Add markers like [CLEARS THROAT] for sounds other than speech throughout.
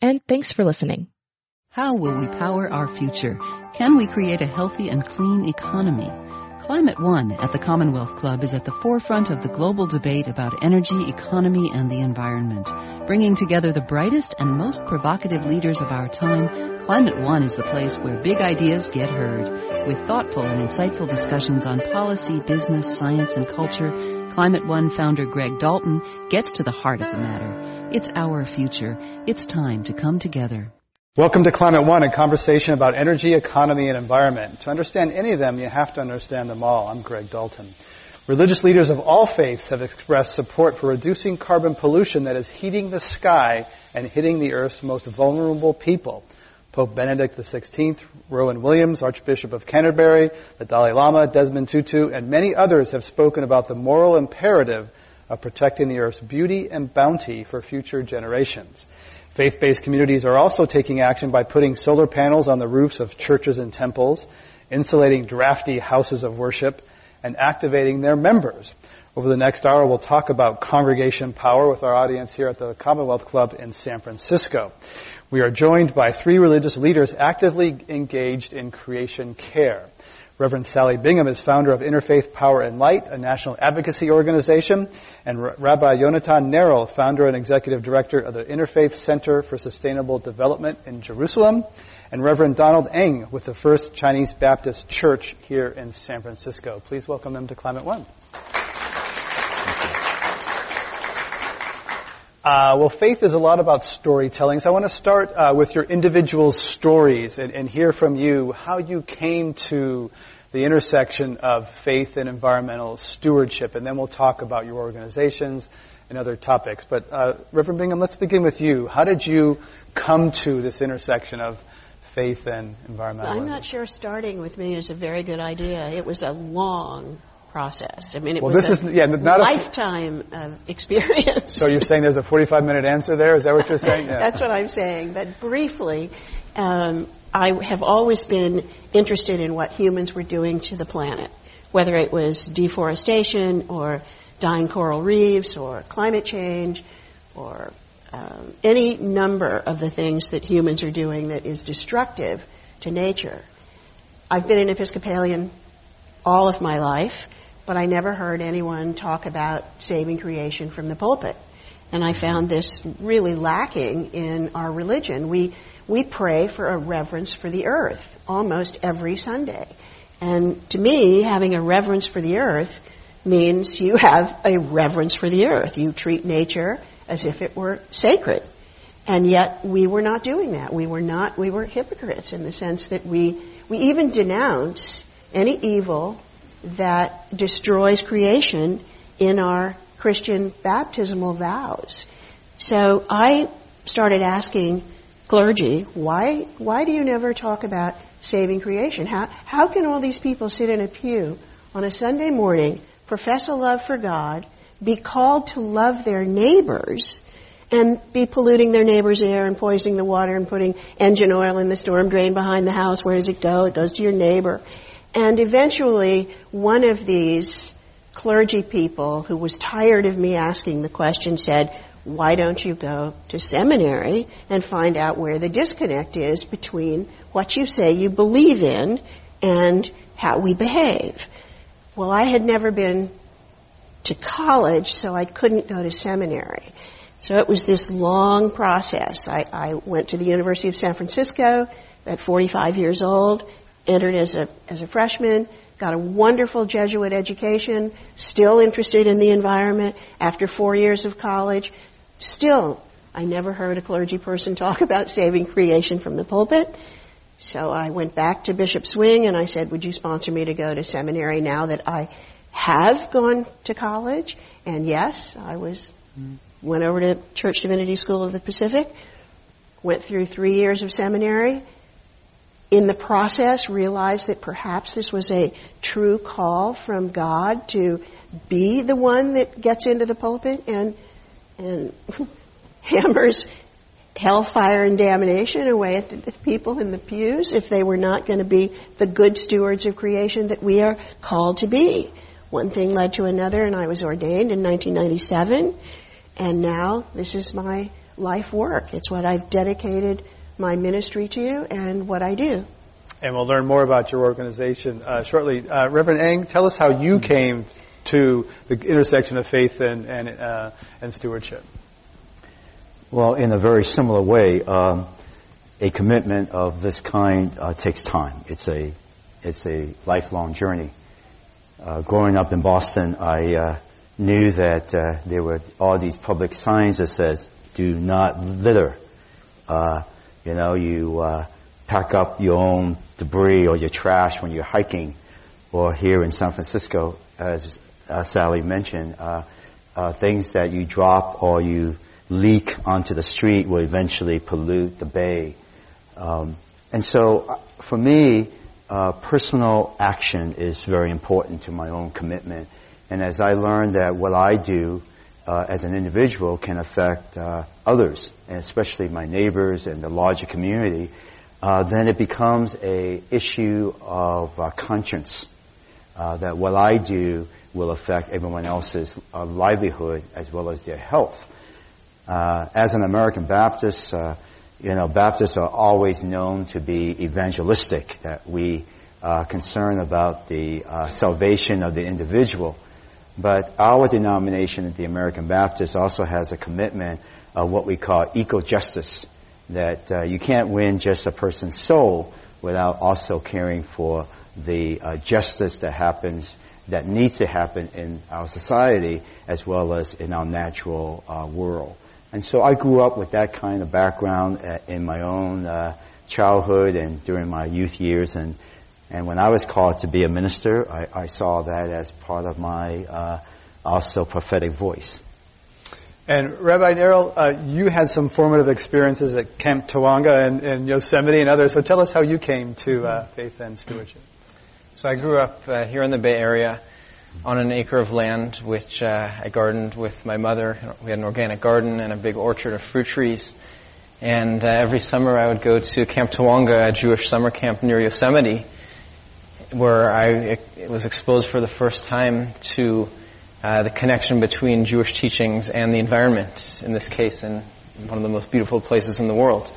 and thanks for listening. How will we power our future? Can we create a healthy and clean economy? Climate One at the Commonwealth Club is at the forefront of the global debate about energy, economy, and the environment. Bringing together the brightest and most provocative leaders of our time, Climate One is the place where big ideas get heard. With thoughtful and insightful discussions on policy, business, science, and culture, Climate One founder Greg Dalton gets to the heart of the matter. It's our future. It's time to come together. Welcome to Climate One, a conversation about energy, economy, and environment. To understand any of them, you have to understand them all. I'm Greg Dalton. Religious leaders of all faiths have expressed support for reducing carbon pollution that is heating the sky and hitting the Earth's most vulnerable people. Pope Benedict XVI, Rowan Williams, Archbishop of Canterbury, the Dalai Lama, Desmond Tutu, and many others have spoken about the moral imperative of protecting the Earth's beauty and bounty for future generations. Faith-based communities are also taking action by putting solar panels on the roofs of churches and temples, insulating drafty houses of worship, and activating their members. Over the next hour, we'll talk about congregation power with our audience here at the Commonwealth Club in San Francisco. We are joined by three religious leaders actively engaged in creation care. Reverend Sally Bingham is founder of Interfaith Power and Light, a national advocacy organization, and Rabbi Yonatan Neril, founder and executive director of the Interfaith Center for Sustainable Development in Jerusalem, and Reverend Donald Ng with the First Chinese Baptist Church here in San Francisco. Please welcome them to Climate One. Uh, well, faith is a lot about storytelling, so I want to start uh, with your individual stories and, and, hear from you how you came to the intersection of faith and environmental stewardship, and then we'll talk about your organizations and other topics. But uh, Reverend Bingham, let's begin with you. How did you come to this intersection of faith and environmental? I'm not sure starting with me is a very good idea. It was a long process. I mean, it well, was this a is yeah, not lifetime a, experience. So you're saying there's a 45 minute answer there? Is that what you're saying? [LAUGHS] Yeah. That's what I'm saying. But briefly, um, I have always been interested in what humans were doing to the planet, whether it was deforestation or dying coral reefs or climate change or um, any number of the things that humans are doing that is destructive to nature. I've been an Episcopalian all of my life but I never heard anyone talk about saving creation from the pulpit. And I found this really lacking in our religion. We, we pray for a reverence for the earth almost every Sunday. And to me, having a reverence for the earth means you have a reverence for the earth. You treat nature as if it were sacred. And yet we were not doing that. We were not, we were hypocrites in the sense that we, we even denounce any evil that destroys creation in our Christian baptismal vows. So I started asking clergy, why, why do you never talk about saving creation? How, how can all these people sit in a pew on a Sunday morning, profess a love for God, be called to love their neighbors, and be polluting their neighbor's air and poisoning the water and putting engine oil in the storm drain behind the house? Where does it go? It goes to your neighbor. And eventually, one of these clergy people who was tired of me asking the question said, why don't you go to seminary and find out where the disconnect is between what you say you believe in and how we behave? Well, I had never been to college, so I couldn't go to seminary. So it was this long process. I, I went to the University of San Francisco at 45 years old, entered as a, as a freshman, got a wonderful Jesuit education, still interested in the environment after four years of college. Still, I never heard a clergy person [LAUGHS] talk about saving creation from the pulpit. So I went back to Bishop Swing and I said, would you sponsor me to go to seminary now that I have gone to college? And yes, I was, went over to Church Divinity School of the Pacific, went through three years of seminary, in the process realized that perhaps this was a true call from God to be the one that gets into the pulpit and and [LAUGHS] hammers hellfire and damnation away at the people in the pews if they were not going to be the good stewards of creation that we are called to be. One thing led to another and I was ordained in 1997 and now this is my life work. It's what I've dedicated my ministry to you and what I do. And we'll learn more about your organization uh, shortly. Uh, Reverend Ng, tell us how you came to the intersection of faith and and, uh, and stewardship. Well, in a very similar way, um, a commitment of this kind uh, takes time. It's a it's a lifelong journey. Uh, growing up in Boston, I uh, knew that there were all these public signs that says "Do not litter." You know, you pack up your own debris or your trash when you're hiking, or here in San Francisco, as uh, Sally mentioned, uh, uh, things that you drop or you leak onto the street will eventually pollute the bay. Um, and so, uh, for me, uh, personal action is very important to my own commitment. And as I learned that what I do uh, as an individual can affect others, and especially my neighbors and the larger community, uh, then it becomes a issue of uh, conscience uh, that what I do will affect everyone else's uh, livelihood as well as their health. Uh, as an American Baptist, uh, you know, Baptists are always known to be evangelistic, that we are concerned about the salvation of the individual. But our denomination, the American Baptist, also has a commitment of what we call eco-justice that uh, you can't win just a person's soul without also caring for the uh, justice that happens, that needs to happen in our society as well as in our natural uh, world. And so I grew up with that kind of background uh, in my own uh, childhood and during my youth years. And, and when I was called to be a minister, I, I saw that as part of my uh, also prophetic voice. And Rabbi Darrell, uh, you had some formative experiences at Camp Tawonga and, and, Yosemite and others. So tell us how you came to uh, faith and stewardship. So I grew up uh, here in the Bay Area on an acre of land, which uh, I gardened with my mother. We had an organic garden and a big orchard of fruit trees. And uh, every summer I would go to Camp Tawonga, a Jewish summer camp near Yosemite, where I was exposed for the first time to uh, the connection between Jewish teachings and the environment, in this case, in one of the most beautiful places in the world.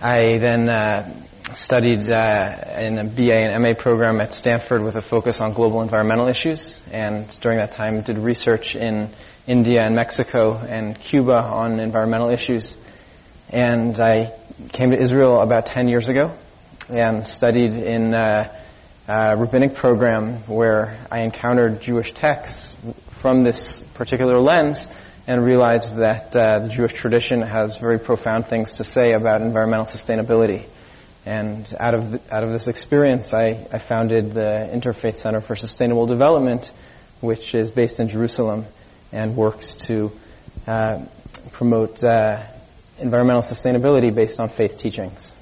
I then uh, studied uh, in a BA and MA program at Stanford with a focus on global environmental issues, and during that time did research in India and Mexico and Cuba on environmental issues. And I came to Israel about 10 years ago and studied in uh, uh, rabbinic program where I encountered Jewish texts from this particular lens and realized that uh, the Jewish tradition has very profound things to say about environmental sustainability. And out of out of this experience, I, I founded the Interfaith Center for Sustainable Development, which is based in Jerusalem and works to uh, promote uh, environmental sustainability based on faith teachings.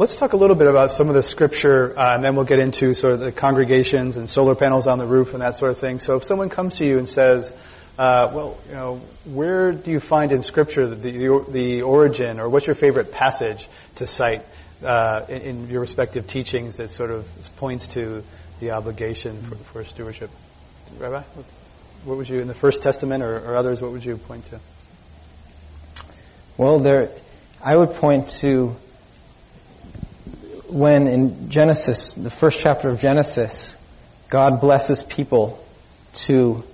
Let's talk a little bit about some of the scripture, uh, and then we'll get into sort of the congregations and solar panels on the roof and that sort of thing. So if someone comes to you and says, uh, well, you know, where do you find in scripture the, the, the origin, or what's your favorite passage to cite uh, in, in, your respective teachings that sort of points to the obligation for, for stewardship? Rabbi, what would you, in the First Testament or, or others, what would you point to? Well, there, I would point to when in Genesis, the first chapter of Genesis, God blesses people to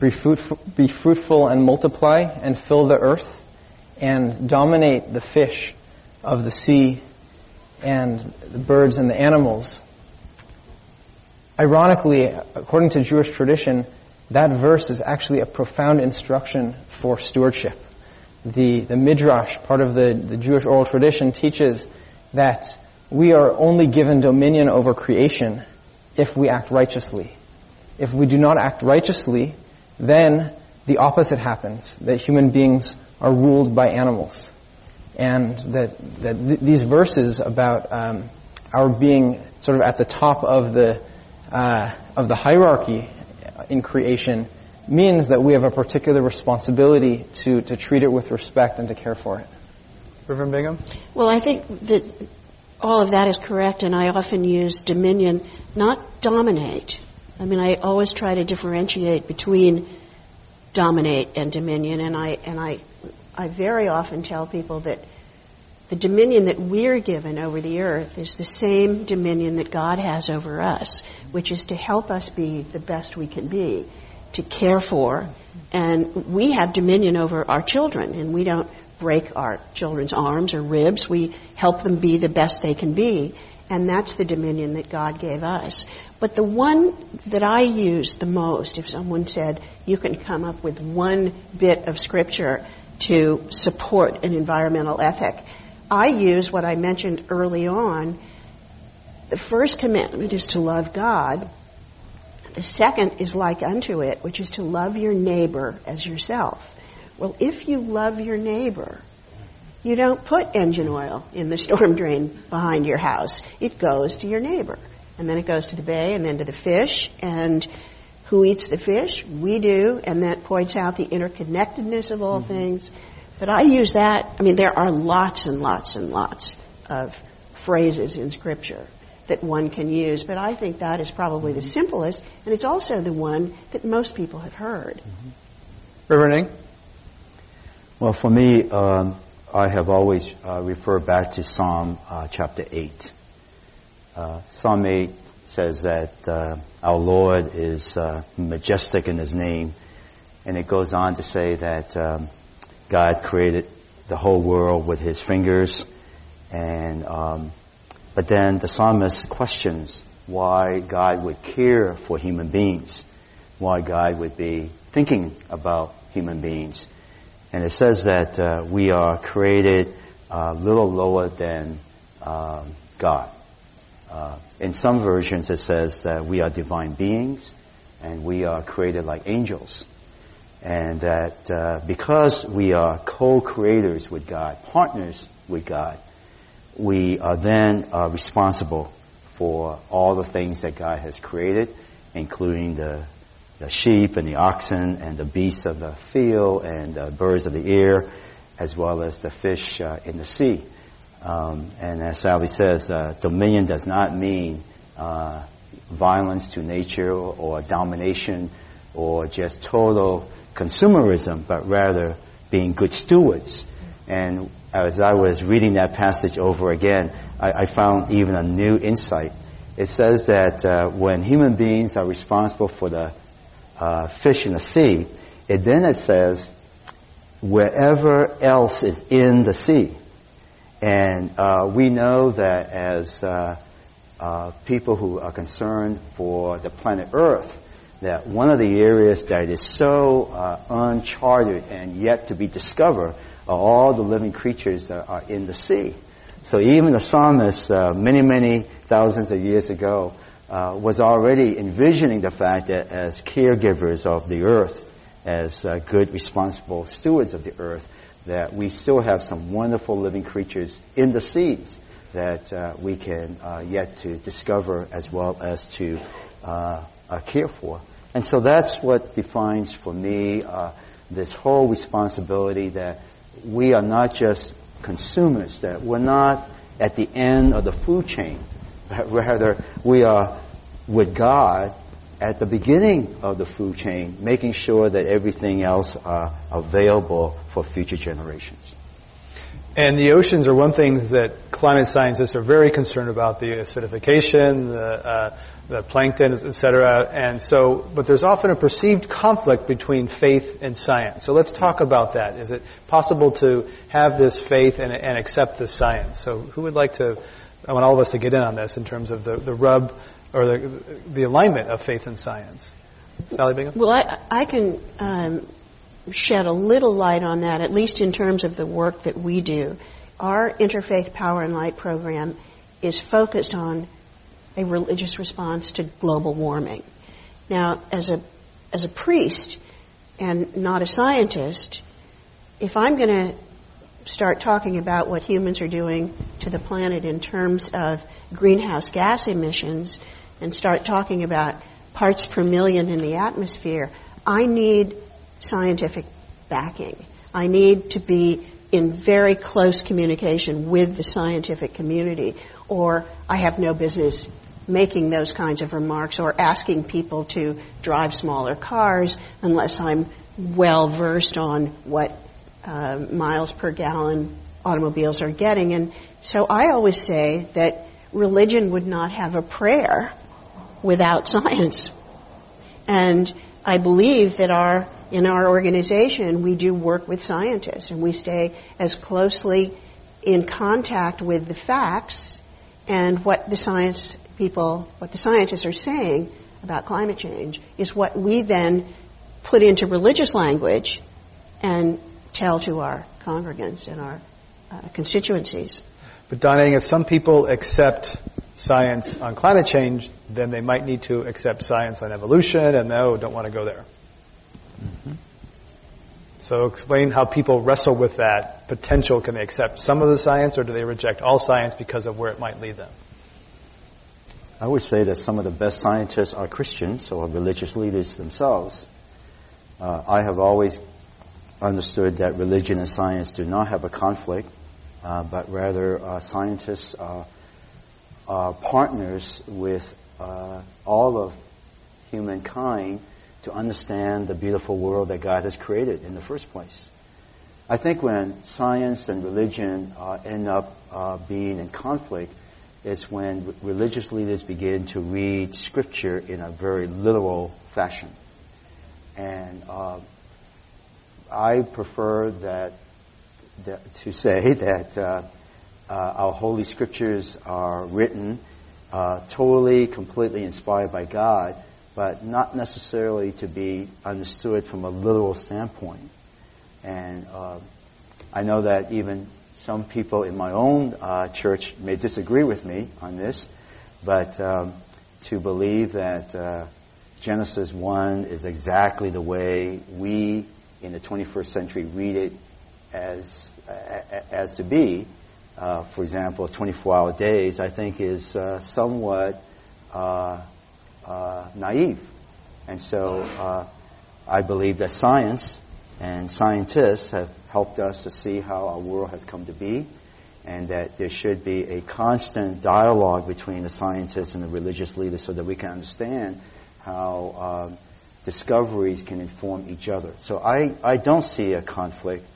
be fruitful, be fruitful and multiply and fill the earth and dominate the fish of the sea and the birds and the animals. ironically, according to Jewish tradition, that verse is actually a profound instruction for stewardship. The, the Midrash, part of the, the Jewish oral tradition, teaches that we are only given dominion over creation if we act righteously. If we do not act righteously, then the opposite happens, that human beings are ruled by animals. And that, that th- these verses about um, our being sort of at the top of the, uh, of the hierarchy in creation means that we have a particular responsibility to, to treat it with respect and to care for it. Reverend Bingham? Well, I think that all of that is correct, and I often use dominion, not dominate. I mean, I always try to differentiate between dominate and dominion, and I and I I very often tell people that the dominion that we're given over the earth is the same dominion that God has over us, which is to help us be the best we can be, to care for, and we have dominion over our children, and we don't break our children's arms or ribs. We help them be the best they can be. And that's the dominion that God gave us. But the one that I use the most, if someone said, you can come up with one bit of scripture to support an environmental ethic, I use what I mentioned early on. The first commandment is to love God. The second is like unto it, which is to love your neighbor as yourself. Well, if you love your neighbor, you don't put engine oil in the storm drain behind your house. It goes to your neighbor. And then it goes to the bay and then to the fish. And who eats the fish? We do. And that points out the interconnectedness of all mm-hmm. things. But I use that. I mean, there are lots and lots and lots of phrases in Scripture that one can use. But I think that is probably the mm-hmm. simplest. And it's also the one that most people have heard. Mm-hmm. Reverend well, for me, um, I have always uh, referred back to Psalm uh, chapter 8. Uh, Psalm 8 says that uh, our Lord is uh, majestic in His name, and it goes on to say that um, God created the whole world with His fingers, and um, but then the psalmist questions why God would care for human beings, why God would be thinking about human beings. And it says that uh, we are created a little lower than um, God. Uh, in some versions, it says that we are divine beings and we are created like angels. And that uh, because we are co-creators with God, partners with God, we are then uh, responsible for all the things that God has created, including the the sheep and the oxen and the beasts of the field and the birds of the air, as well as the fish uh, in the sea. Um, and as Sally says, uh, dominion does not mean uh, violence to nature or, or, domination or just total consumerism, but rather being good stewards. And as I was reading that passage over again, I, I found even a new insight. It says that uh, when human beings are responsible for the uh, fish in the sea, it then it says wherever else is in the sea. And uh, we know that as uh, uh, people who are concerned for the planet Earth, that one of the areas that is so uh, uncharted and yet to be discovered are all the living creatures that are in the sea. So even the psalmist, uh, many, many thousands of years ago, uh, was already envisioning the fact that as caregivers of the earth, as uh, good, responsible stewards of the earth, that we still have some wonderful living creatures in the seas that uh, we can uh, yet to discover as well as to uh, uh, care for. And so that's what defines for me this whole responsibility that we are not just consumers, that we're not at the end of the food chain, [LAUGHS] Rather, we are with God at the beginning of the food chain, making sure that everything else are available for future generations. And the oceans are one thing that climate scientists are very concerned about, the acidification, the, uh, the plankton, et cetera. And so, but there's often a perceived conflict between faith and science. So let's talk about that. Is it possible to have this faith and, and accept the science? So who would like to I want all of us to get in on this in terms of the, the rub or the, the alignment of faith and science? Sally Bingham? Well, I, I can um, shed a little light on that, at least in terms of the work that we do. Our Interfaith Power and Light program is focused on a religious response to global warming. Now, as a as a priest and not a scientist, if I'm going to start talking about what humans are doing to the planet in terms of greenhouse gas emissions and start talking about parts per million in the atmosphere, I need scientific backing. I need to be in very close communication with the scientific community, or I have no business making those kinds of remarks or asking people to drive smaller cars unless I'm well versed on what uh, miles per gallon automobiles are getting. And so I always say that religion would not have a prayer without science. And I believe that our in our organization we do work with scientists and we stay as closely in contact with the facts and what the science people, what the scientists are saying about climate change is what we then put into religious language and tell to our congregants and our uh, constituencies. But Don Ng, if some people accept science on climate change, then they might need to accept science on evolution, and no, don't want to go there. Mm-hmm. So explain how people wrestle with that potential. Can they accept some of the science, or do they reject all science because of where it might lead them? I would say that some of the best scientists are Christians or religious leaders themselves. Uh, I have always understood that religion and science do not have a conflict, uh, but rather uh, scientists are, are, partners with uh, all of humankind to understand the beautiful world that God has created in the first place. I think when science and religion uh, end up uh, being in conflict, is when religious leaders begin to read scripture in a very literal fashion. And uh, I prefer that, that, to say [LAUGHS] that uh, uh, our holy scriptures are written uh, totally, completely inspired by God, but not necessarily to be understood from a literal standpoint. And uh, I know that even some people in my own uh, church may disagree with me on this, but um, to believe that uh, Genesis 1 is exactly the way we in the 21st century read it as, as to be, uh, for example, 24 hour days, I think is uh, somewhat uh, uh, naive. And so I believe that science and scientists have helped us to see how our world has come to be, and that there should be a constant dialogue between the scientists and the religious leaders so that we can understand how um, discoveries can inform each other. So I, I don't see a conflict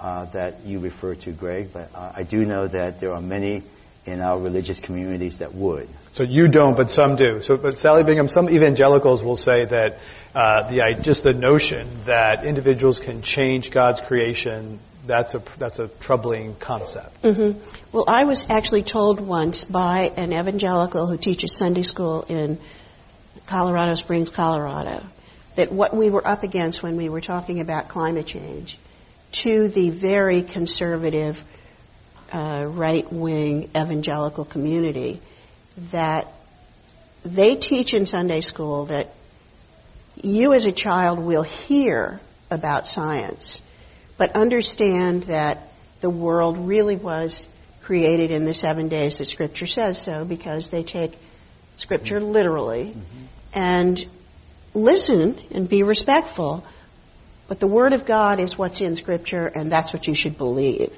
uh, that you refer to, Greg, but uh, I do know that there are many in our religious communities that would. So you don't, but some do. So, but Sally Bingham, some evangelicals will say that uh, the just the notion that individuals can change God's creation that's a that's a troubling concept. Mm-hmm. Well, I was actually told once by an evangelical who teaches Sunday school in Colorado Springs, Colorado, that what we were up against when we were talking about climate change to the very conservative uh, right wing evangelical community that they teach in Sunday school that you as a child will hear about science, but understand that the world really was created in the seven days that Scripture says so because they take Scripture literally mm-hmm. and listen and be respectful. But the Word of God is what's in Scripture, and that's what you should believe.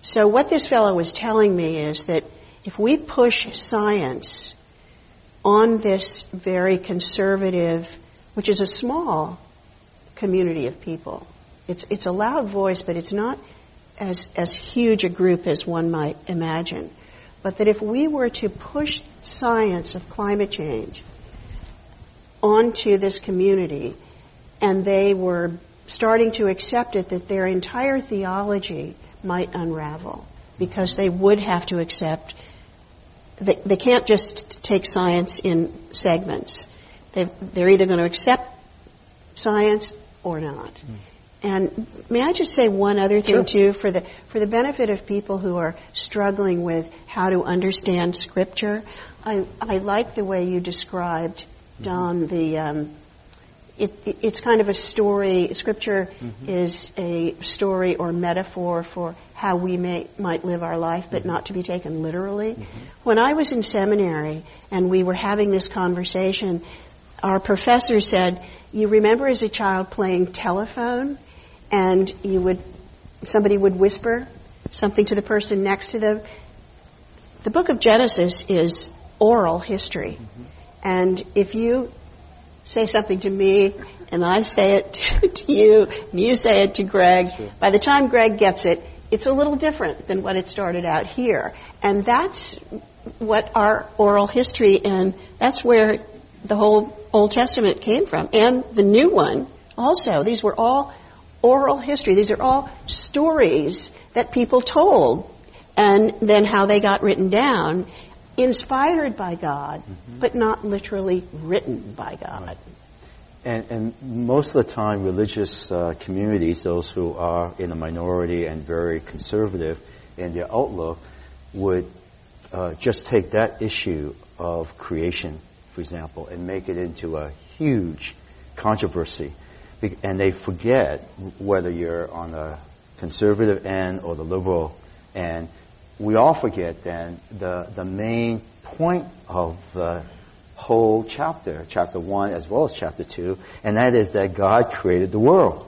So what this fellow was telling me is that if we push science on this very conservative, which is a small community of people, it's, it's a loud voice, but it's not as, as huge a group as one might imagine. But that if we were to push science of climate change onto this community and they were starting to accept it, that their entire theology might unravel because they would have to accept they, they can't just take science in segments. they they're either going to accept science or not. Hmm. And may I just say one other thing Sure. too, for the for the benefit of people who are struggling with how to understand Scripture. I I like the way you described, Don, the um, it, it- it's kind of a story. Scripture mm-hmm. is a story or metaphor for how we may, might live our life, but not to be taken literally. Mm-hmm. When I was in seminary and we were having this conversation, our professor said, "You remember as a child playing telephone, and you would somebody would whisper something to the person next to them." The book of Genesis is oral history. Mm-hmm. And if you say something to me and I say it to, [LAUGHS] to you and you say it to Greg, by the time Greg gets it, it's a little different than what it started out here. And that's what our oral history and that's where the whole Old Testament came from. And the new one also. These were all oral history. These are all stories that people told and then how they got written down, inspired by God, but not literally written by God. And, and most of the time, religious uh, communities, those who are in a minority and very conservative in their outlook, would uh, just take that issue of creation, for example, and make it into a huge controversy. Be- And they forget whether you're on the conservative end or the liberal end. We all forget then the, the main point of the whole chapter, chapter 1 as well as chapter 2, and that is that God created the world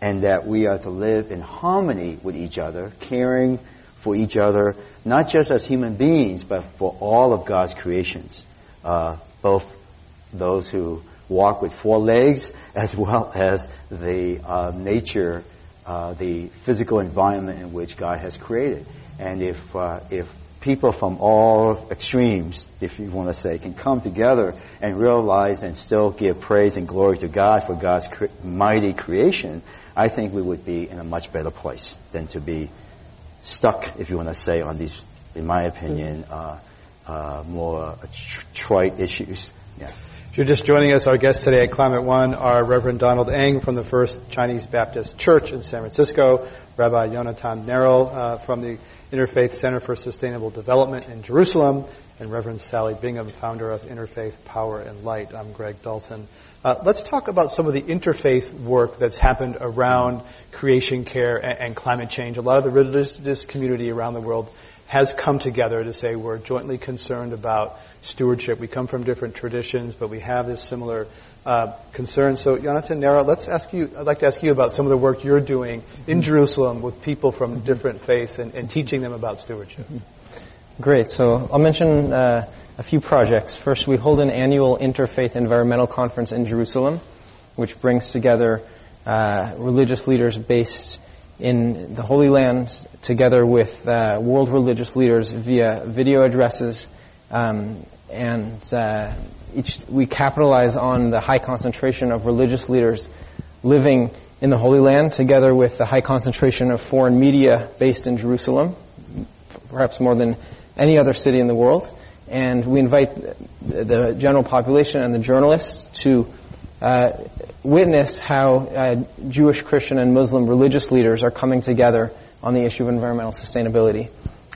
and that we are to live in harmony with each other, caring for each other, not just as human beings, but for all of God's creations, uh, both those who walk with four legs [LAUGHS] as well as the uh, nature, uh, the physical environment in which God has created. And if uh, if people from all extremes, if you want to say, can come together and realize and still give praise and glory to God for God's cre- mighty creation, I think we would be in a much better place than to be stuck, if you want to say, on these, in my opinion, uh, uh, more tr- trite issues. Yeah. You're just joining us, our guests today at Climate One are Reverend Donald Ng from the First Chinese Baptist Church in San Francisco, Rabbi Yonatan Neril uh, from the Interfaith Center for Sustainable Development in Jerusalem, and Reverend Sally Bingham, founder of Interfaith Power and Light. I'm Greg Dalton. Uh, let's talk about some of the interfaith work that's happened around creation care and, and climate change. A lot of the religious community around the world has come together to say we're jointly concerned about stewardship. We come from different traditions, but we have this similar uh, concern. So, Jonathan Neril, let's ask you. I'd like to ask you about some of the work you're doing in Jerusalem with people from different faiths and, and teaching them about stewardship. Great. So I'll mention uh, a few projects. First, we hold an annual interfaith environmental conference in Jerusalem, which brings together uh, religious leaders based in the Holy Land together with uh, world religious leaders via video addresses. Um, and uh, each, we capitalize on the high concentration of religious leaders living in the Holy Land together with the high concentration of foreign media based in Jerusalem, perhaps more than any other city in the world. And we invite the general population and the journalists to uh, witness how uh, Jewish, Christian, and Muslim religious leaders are coming together on the issue of environmental sustainability.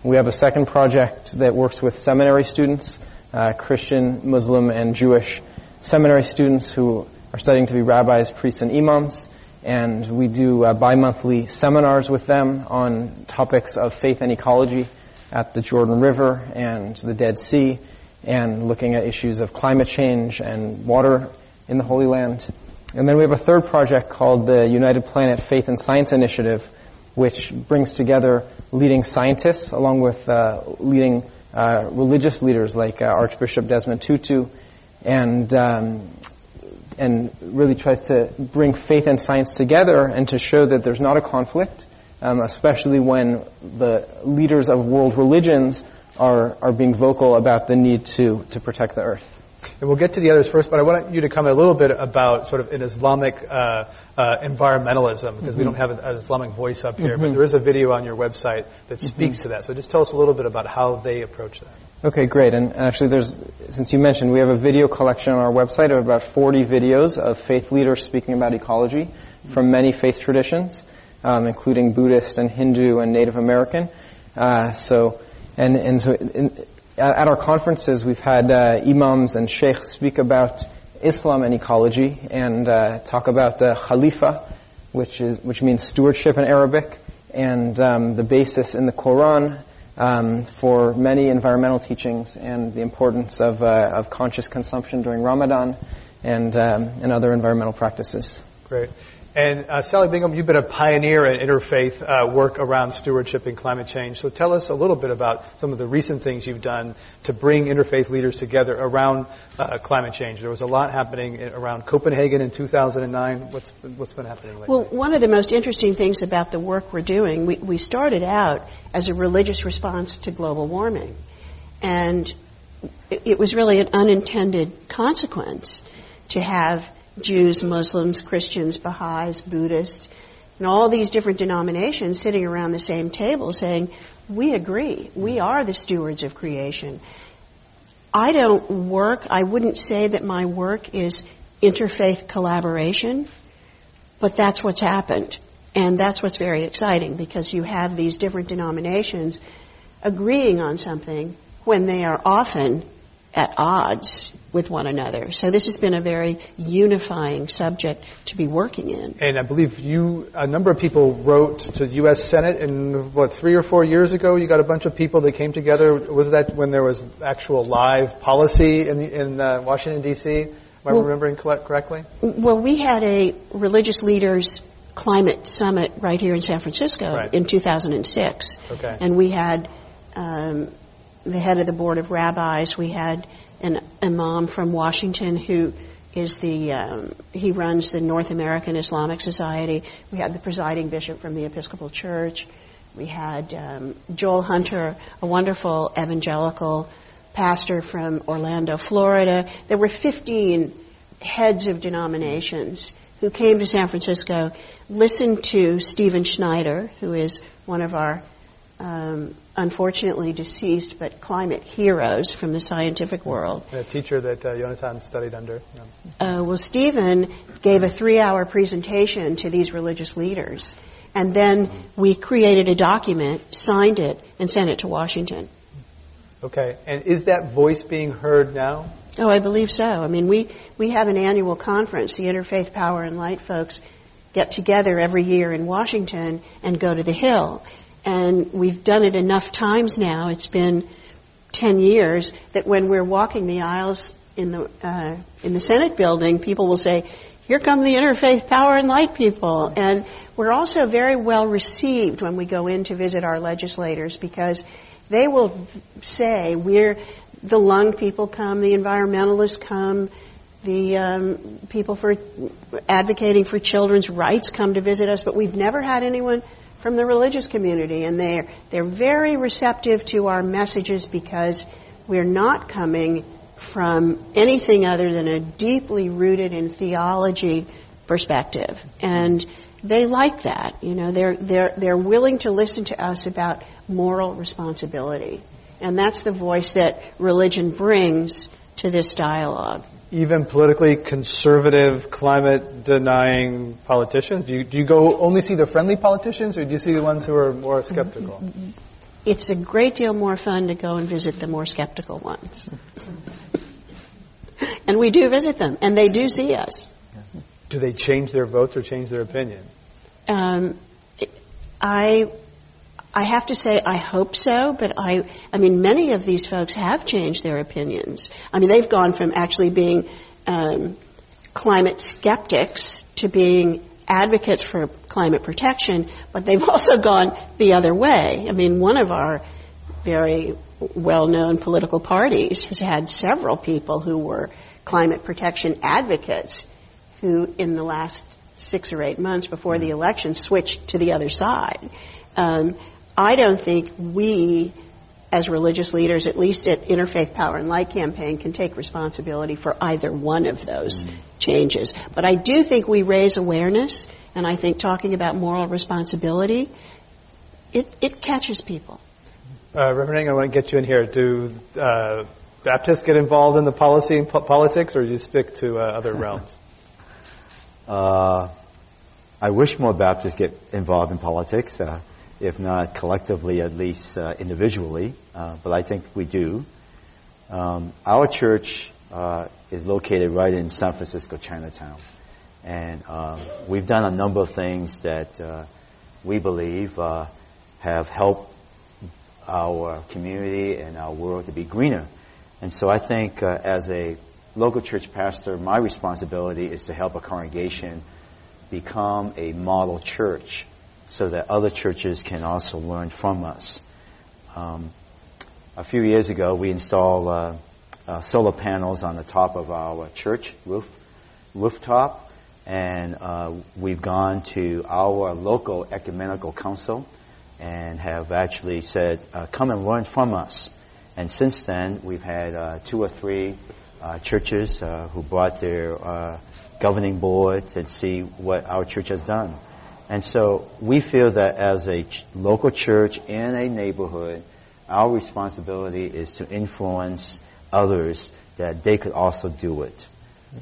We have a second project that works with seminary students, uh, Christian, Muslim, and Jewish seminary students who are studying to be rabbis, priests, and imams. And we do uh, bi-monthly seminars with them on topics of faith and ecology at the Jordan River and the Dead Sea, and looking at issues of climate change and water in the Holy Land. And then we have a third project called the United Planet Faith and Science Initiative, which brings together leading scientists along with uh, leading uh, religious leaders like uh, Archbishop Desmond Tutu, and um, and really tries to bring faith and science together and to show that there's not a conflict, um, especially when the leaders of world religions are are being vocal about the need to to protect the earth. And we'll get to the others first, but I want you to comment a little bit about sort of an Islamic uh, uh, environmentalism, because we don't have an, Islamic voice up here, but there is a video on your website that speaks to that. So just tell us a little bit about how they approach that. Okay, great. And actually, there's since you mentioned, we have a video collection on our website of about 40 videos of faith leaders speaking about ecology from many faith traditions, um, including Buddhist and Hindu and Native American. Uh, so, and and so in, at our conferences, we've had uh, imams and sheikhs speak about Islam and ecology and uh, talk about the Khalifa, which is which means stewardship in Arabic, and um, the basis in the Quran um, for many environmental teachings and the importance of uh, of conscious consumption during Ramadan and um, and other environmental practices. Great. And uh, Sally Bingham, you've been a pioneer in interfaith uh, work around stewardship and climate change. So tell us a little bit about some of the recent things you've done to bring interfaith leaders together around uh, climate change. There was a lot happening in, around Copenhagen in 2009. What's been, what's been happening lately? Well, one of the most interesting things about the work we're doing, we, we started out as a religious response to global warming, and it, it was really an unintended consequence to have Jews, Muslims, Christians, Baha'is, Buddhists, and all these different denominations sitting around the same table saying, we agree. We are the stewards of creation. I don't work, I wouldn't say that my work is interfaith collaboration, but that's what's happened. And that's what's very exciting because you have these different denominations agreeing on something when they are often at odds with one another. So this has been a very unifying subject to be working in. And I believe you, a number of people wrote to the U.S. Senate and what three or four years ago. You got a bunch of people that came together. Was that when there was actual live policy in, the, in uh, Washington D.C.? Am I well, remembering correctly? Well, we had a religious leaders climate summit right here in San Francisco right. in 2006. Okay. And we had um, the head of the board of rabbis. We had an imam from Washington who is the um, he runs the North American Islamic Society. We had the presiding bishop from the Episcopal Church. We had um, Joel Hunter, a wonderful evangelical pastor from Orlando, Florida. There were 15 heads of denominations who came to San Francisco, listened to Stephen Schneider, who is one of our um, unfortunately deceased, but climate heroes from the scientific world. A teacher that uh, Jonathan studied under. Yeah. Uh, well, Stephen gave a three-hour presentation to these religious leaders, and then we created a document, signed it, and sent it to Washington. Okay, and is that voice being heard now? Oh, I believe so. I mean, we, we have an annual conference. The Interfaith Power and Light folks get together every year in Washington and go to the Hill and we've done it enough times now. It's been 10 years that when we're walking the aisles in the uh, in the Senate building, people will say, "Here come the interfaith power and light people." And we're also very well received when we go in to visit our legislators because they will say, "We're the lung people come, the environmentalists come." The um, people for advocating for children's rights come to visit us, but we've never had anyone from the religious community, and they're they're very receptive to our messages because we're not coming from anything other than a deeply rooted in theology perspective, and they like that. You know, they're they're they're willing to listen to us about moral responsibility, and that's the voice that religion brings to this dialogue even politically conservative, climate denying politicians? Do you, do you go only see the friendly politicians, or do you see the ones who are more skeptical? It's a great deal more fun to go and visit the more skeptical ones. [LAUGHS] and we do visit them, and they do see us. Do they change their votes or change their opinion? Um, I I have to say I hope so, but I, I mean, many of these folks have changed their opinions. I mean, they've gone from actually being um, climate skeptics to being advocates for climate protection, but they've [LAUGHS] also gone the other way. I mean, one of our very well-known political parties has had several people who were climate protection advocates who, in the last six or eight months before the election, switched to the other side. Um, I don't think we, as religious leaders, at least at Interfaith Power and Light Campaign, can take responsibility for either one of those mm-hmm. changes. But I do think we raise awareness, and I think talking about moral responsibility, it, it catches people. Uh, Reverend, I want to get you in here. Do uh, Baptists get involved in the policy and po- politics, or do you stick to uh, other [LAUGHS] realms? Uh, I wish more Baptists get involved in politics, uh, if not collectively, at least uh, individually. Uh, but I think we do. Um, our church uh, is located right in San Francisco, Chinatown, and um, we've done a number of things that uh, we believe have helped our community and our world to be greener. And so I think as a local church pastor, my responsibility is to help a congregation become a model church so that other churches can also learn from us. Um, a few years ago, we installed uh, uh, solar panels on the top of our church roof, rooftop, and uh, we've gone to our local ecumenical council and have actually said, uh, "Come and learn from us." And since then, we've had uh, two or three uh, churches uh, who brought their uh, governing board to see what our church has done. And so we feel that as a ch- local church in a neighborhood, our responsibility is to influence others that they could also do it.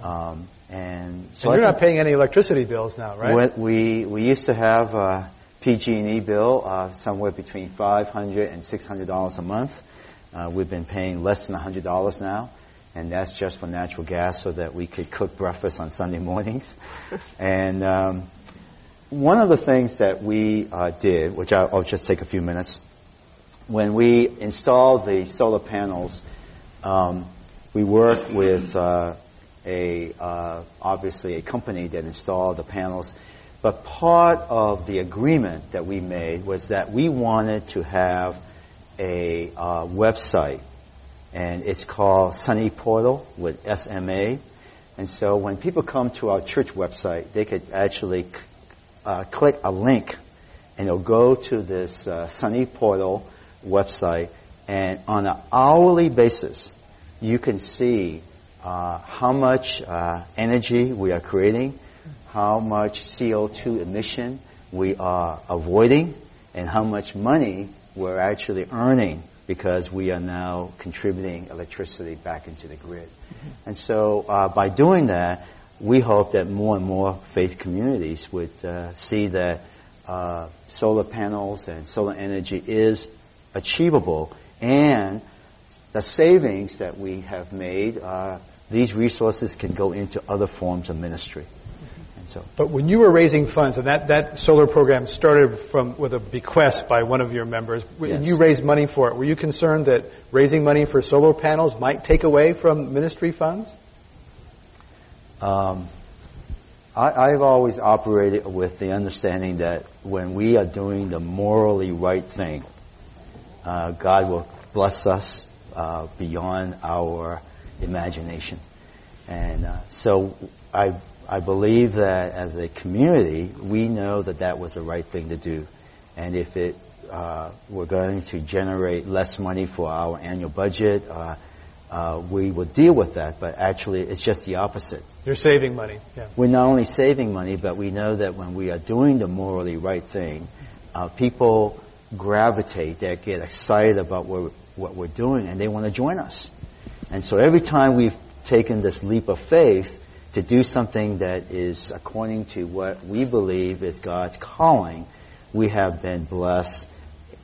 Um, and so and you're not paying any electricity bills now, right? We we used to have a PG&E bill uh, somewhere between 500 and 600 dollars a month. Uh, we've been paying less than $100 now and that's just for natural gas so that we could cook breakfast on Sunday mornings. [LAUGHS] and um, one of the things that we uh, did, which I'll, I'll, just take a few minutes, when we installed the solar panels, um, we worked with uh, a uh, obviously a company that installed the panels. But part of the agreement that we made was that we wanted to have a uh, website and it's called Sunny Portal with SMA. And so when people come to our church website, they could actually uh, click a link and it'll go to this uh, Sunny Portal website. And on an hourly basis, you can see uh, how much uh, energy we are creating, how much CO2 emission we are avoiding, and how much money we're actually earning because we are now contributing electricity back into the grid. Mm-hmm. And so uh, by doing that, we hope that more and more faith communities would uh, see that uh, solar panels and solar energy is achievable and the savings that we have made, uh, these resources can go into other forms of ministry. So. But when you were raising funds, and that, that solar program started from with a bequest by one of your members, yes. you raised money for it, were you concerned that raising money for solar panels might take away from ministry funds? Um, I, have always operated with the understanding that when we are doing the morally right thing, uh, God will bless us uh, beyond our imagination. And uh, so I I believe that as a community, we know that that was the right thing to do. And if it uh, were going to generate less money for our annual budget, uh, we would deal with that. But actually, it's just the opposite. You're saving money. Yeah. We're not only saving money, but we know that when we are doing the morally right thing, uh, people gravitate, they get excited about what, what we're doing, and they want to join us. And so every time we've taken this leap of faith, to do something that is according to what we believe is God's calling, we have been blessed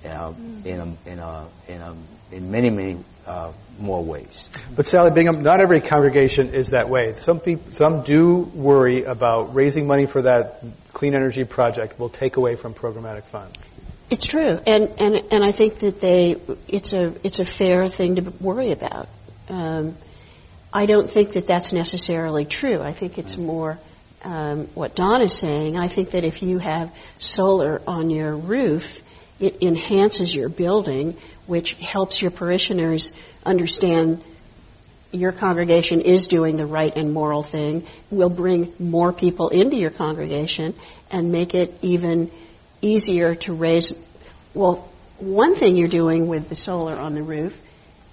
uh, in, a, in, a, in, a, in many, many uh, more ways. But Sally Bingham, not every congregation is that way. Some people, some do worry about raising money for that clean energy project will take away from programmatic funds. It's true, and and and I think that they it's a it's a fair thing to worry about. Um, I don't think that that's necessarily true. I think it's more um, what Don is saying. I think that if you have solar on your roof, it enhances your building, which helps your parishioners understand your congregation is doing the right and moral thing, will bring more people into your congregation and make it even easier to raise. Well, one thing you're doing with the solar on the roof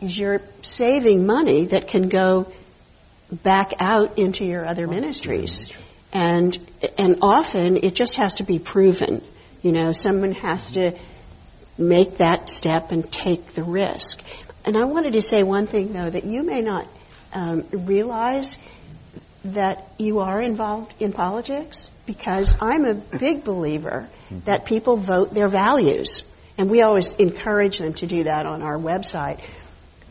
is you're saving money that can go back out into your other ministries. And, and often it just has to be proven. You know, someone has to make that step and take the risk. And I wanted to say one thing though that you may not um, realize that you are involved in politics because I'm a big believer that people vote their values. And we always encourage them to do that on our website.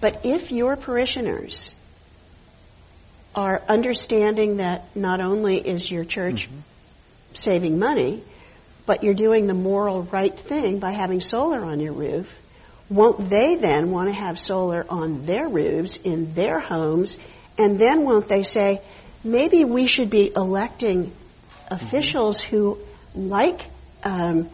But if your parishioners are understanding that not only is your church mm-hmm. saving money, but you're doing the moral right thing by having solar on your roof, won't they then want to have solar on their roofs in their homes? And then won't they say, maybe we should be electing officials who like um,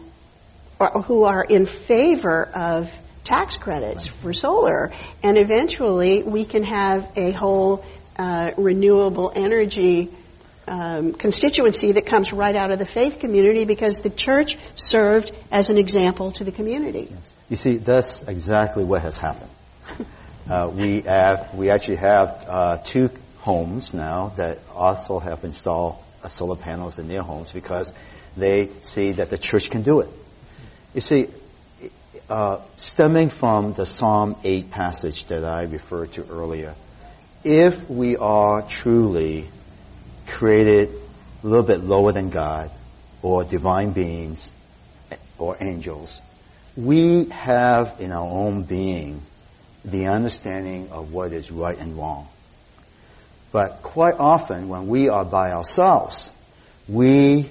or who are in favor of tax credits for solar, and eventually we can have a whole uh, renewable energy um, constituency that comes right out of the faith community because the church served as an example to the community. Yes. You see, that's exactly what has happened. uh, we have we actually have uh, two homes now that also have installed uh, solar panels in their homes because they see that the church can do it. You see, uh, stemming from the Psalm 8 passage that I referred to earlier, if we are truly created a little bit lower than God or divine beings or angels, we have in our own being the understanding of what is right and wrong. But quite often when we are by ourselves, we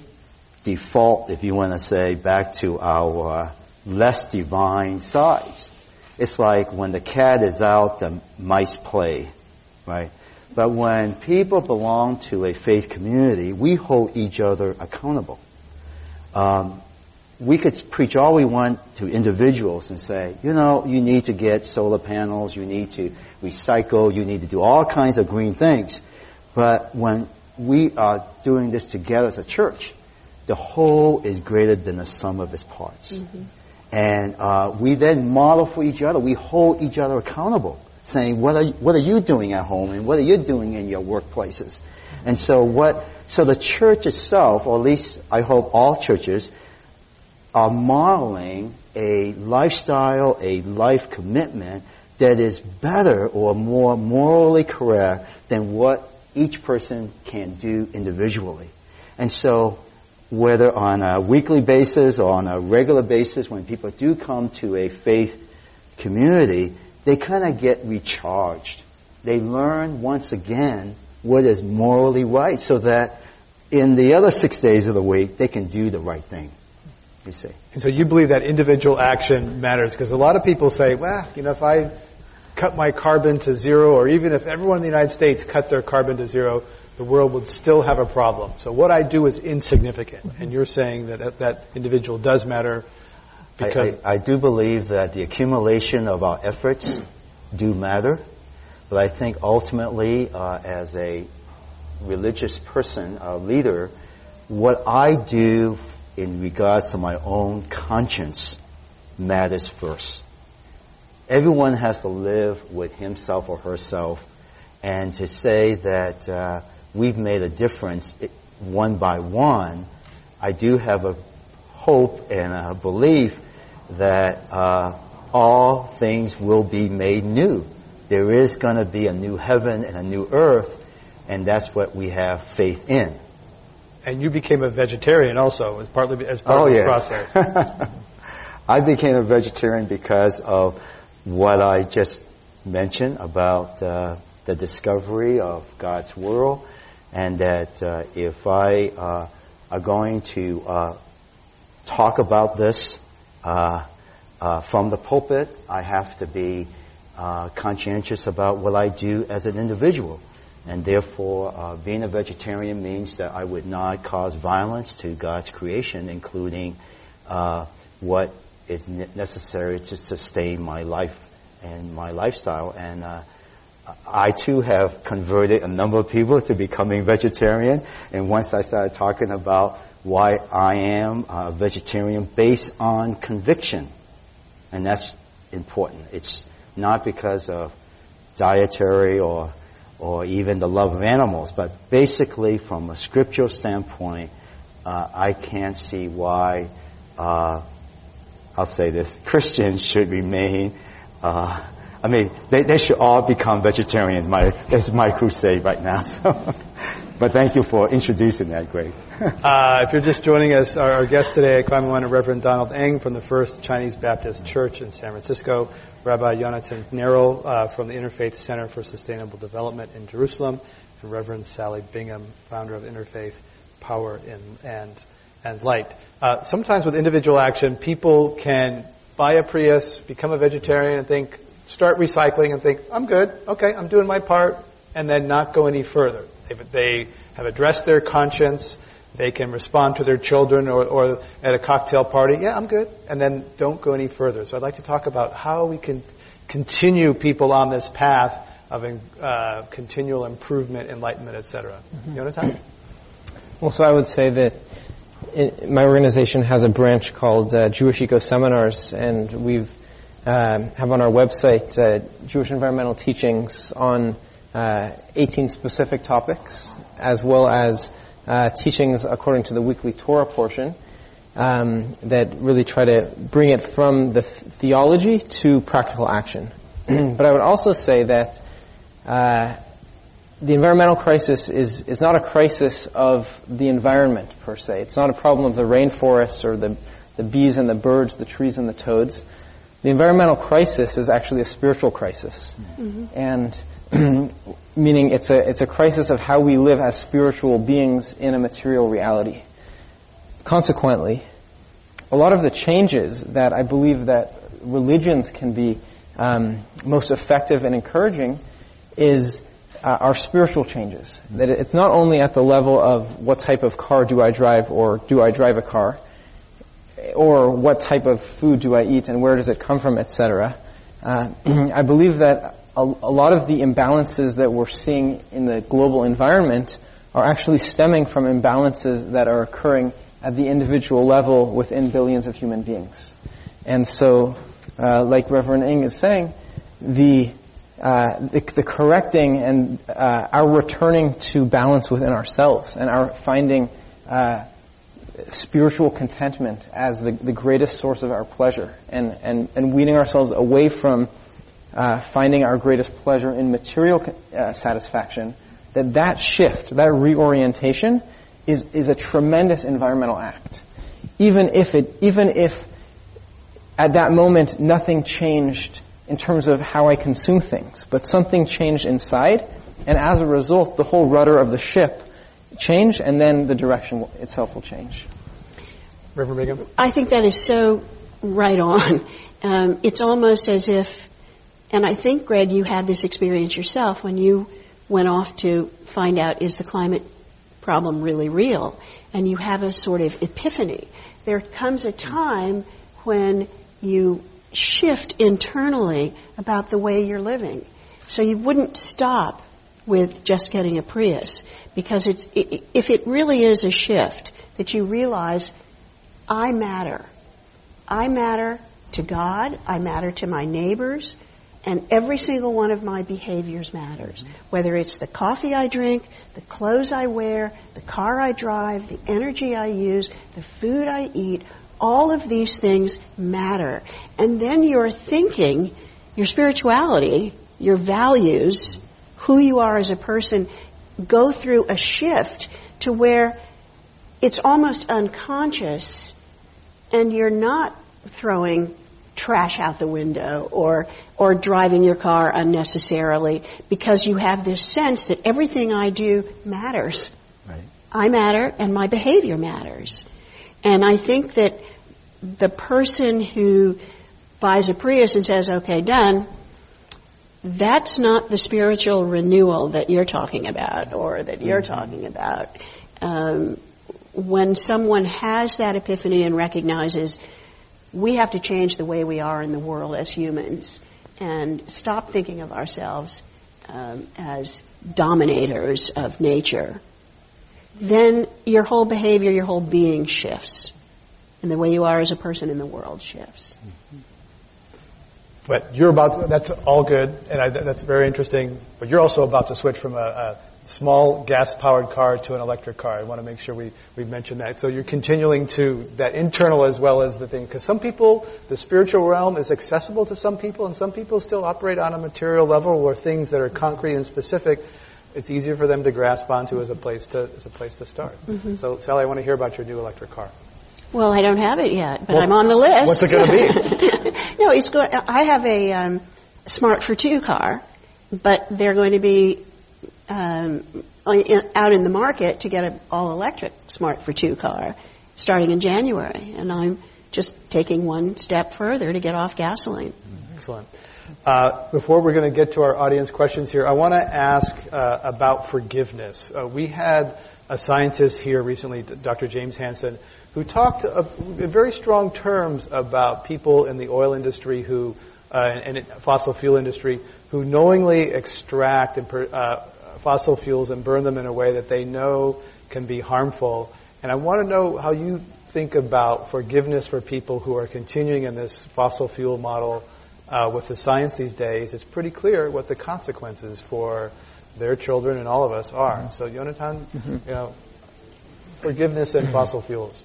default, if you want to say, back to our less divine sides. It's like when the cat is out, the mice play, right? But when people belong to a faith community, we hold each other accountable. Um, we could preach all we want to individuals and say, you know, you need to get solar panels, you need to recycle, you need to do all kinds of green things. But when we are doing this together as a church, the whole is greater than the sum of its parts. Mm-hmm. And uh, we then model for each other. We hold each other accountable, saying, what are, what are you doing at home and what are you doing in your workplaces? And so what, so the church itself, or at least I hope all churches, are modeling a lifestyle, a life commitment that is better or more morally correct than what each person can do individually. And so whether on a weekly basis or on a regular basis, when people do come to a faith community, they kind of get recharged. They learn once again what is morally right so that in the other six days of the week, they can do the right thing. You see. And so you believe that individual action matters because a lot of people say, well, you know, if I cut my carbon to zero or even if everyone in the United States cut their carbon to zero, the world would still have a problem. So what I do is insignificant. And you're saying that that individual does matter because. I, I, I do believe that the accumulation of our efforts do matter. But I think ultimately, uh, as a religious person, a leader, what I do in regards to my own conscience matters first. Everyone has to live with himself or herself, and to say that uh, we've made a difference one by one, I do have a hope and a belief that uh, all things will be made new. There is going to be a new heaven and a new earth, and that's what we have faith in. And you became a vegetarian also, as partly as part oh, of the yes. process. [LAUGHS] I became a vegetarian because of what I just mentioned about uh, the discovery of God's world and that uh, if I uh, are going to uh, talk about this uh, uh, from the pulpit, I have to be uh, conscientious about what I do as an individual. And therefore, being a vegetarian means that I would not cause violence to God's creation, including what is necessary to sustain my life and my lifestyle. And I too have converted a number of people to becoming vegetarian. And once I started talking about why I am a vegetarian based on conviction, and that's important. It's not because of dietary or or even the love of animals, but basically from a scriptural standpoint, uh, I can't see why uh, I'll say this: Christians should remain. Uh, I mean, they, they should all become vegetarians. My, that's my crusade right now. [LAUGHS] So. But thank you for introducing that, Greg. [LAUGHS] uh, if you're just joining us, our, our guest today at Climate One Reverend Donald Ng from the First Chinese Baptist Church in San Francisco, Rabbi Jonathan Neril uh, from the Interfaith Center for Sustainable Development in Jerusalem, and Reverend Sally Bingham, founder of Interfaith Power in, and, and Light. Uh, sometimes with individual action, people can buy a Prius, become a vegetarian, and think, start recycling and think, I'm good, okay, I'm doing my part, and then not go any further. If they have addressed their conscience, they can respond to their children or, or at a cocktail party, yeah, I'm good, and then don't go any further. So I'd like to talk about how we can continue people on this path of uh, continual improvement, enlightenment, etc. Mm-hmm. Jonathan? Well, so I would say that it, my organization has a branch called uh, Jewish Eco Seminars, and we've uh, have on our website uh, Jewish environmental teachings on uh, 18 specific topics, as well as uh, teachings according to the weekly Torah portion um, that really try to bring it from the th- theology to practical action. [CLEARS THROAT] but I would also say that uh, the environmental crisis is, is not a crisis of the environment per se. It's not a problem of the rainforests or the, the bees and the birds, the trees and the toads. The environmental crisis is actually a spiritual crisis. Mm-hmm. And [CLEARS THROAT] meaning it's a, it's a crisis of how we live as spiritual beings in a material reality. Consequently, a lot of the changes that I believe that religions can be um, most effective and encouraging is uh, our spiritual changes. That it's not only at the level of what type of car do I drive or do I drive a car, or what type of food do I eat and where does it come from, etc. Uh, [CLEARS THROAT] I believe that a, a lot of the imbalances that we're seeing in the global environment are actually stemming from imbalances that are occurring at the individual level within billions of human beings. And so, uh, like Reverend Ng is saying, the, uh, the, the, correcting and uh, our returning to balance within ourselves and our finding uh, spiritual contentment as the, the greatest source of our pleasure and, and, and weaning ourselves away from uh, finding our greatest pleasure in material uh, satisfaction, that that shift, that reorientation, is is a tremendous environmental act. Even if it, even if at that moment nothing changed in terms of how I consume things, but something changed inside, and as a result, the whole rudder of the ship changed, and then the direction itself will change. Reverend Bingham? I think that is so right on. Um, it's almost as if and I think, Greg, you had this experience yourself when you went off to find out is the climate problem really real? And you have a sort of epiphany. There comes a time when you shift internally about the way you're living. So you wouldn't stop with just getting a Prius because it's if it really is a shift that you realize I matter. I matter to God, I matter to my neighbors, and every single one of my behaviors matters. Mm-hmm. Whether it's the coffee I drink, the clothes I wear, the car I drive, the energy I use, the food I eat, all of these things matter. And then your thinking, your spirituality, your values, who you are as a person go through a shift to where it's almost unconscious and you're not throwing trash out the window or or driving your car unnecessarily because you have this sense that everything I do matters. Right. I matter and my behavior matters. And I think that the person who buys a Prius and says, okay, done, that's not the spiritual renewal that you're talking about or that you're mm-hmm. talking about. Um, when someone has that epiphany and recognizes we have to change the way we are in the world as humans and stop thinking of ourselves um, as dominators of nature, then your whole behavior, your whole being shifts. And the way you are as a person in the world shifts. But you're about to, that's all good, and I, that's very interesting. But you're also about to switch from a, a small gas-powered car to an electric car. I want to make sure we, we mention that. So you're continuing to that internal as well as the thing. Because some people, the spiritual realm is accessible to some people, and some people still operate on a material level where things that are concrete and specific, it's easier for them to grasp onto as a place to, as a place to start. Mm-hmm. So Sally, I want to hear about your new electric car. Well, I don't have it yet, but Well, I'm on the list. what's it gonna be? [LAUGHS] no, it's going. I have a um, Smart for Two car, but they're going to be um, out in the market to get an all-electric Smart for Two car starting in January, and I'm just taking one step further to get off gasoline. Excellent. Uh, before we're going to get to our audience questions here, I want to ask uh, about forgiveness. Uh, we had a scientist here recently, Dr. James Hansen, who talked uh, in very strong terms about people in the oil industry who, uh, and fossil fuel industry, who knowingly extract and per, uh, fossil fuels and burn them in a way that they know can be harmful. And I want to know how you think about forgiveness for people who are continuing in this fossil fuel model uh, with the science these days, it's pretty clear what the consequences for their children and all of us are. So, Jonathan, you know, forgiveness and fossil fuels.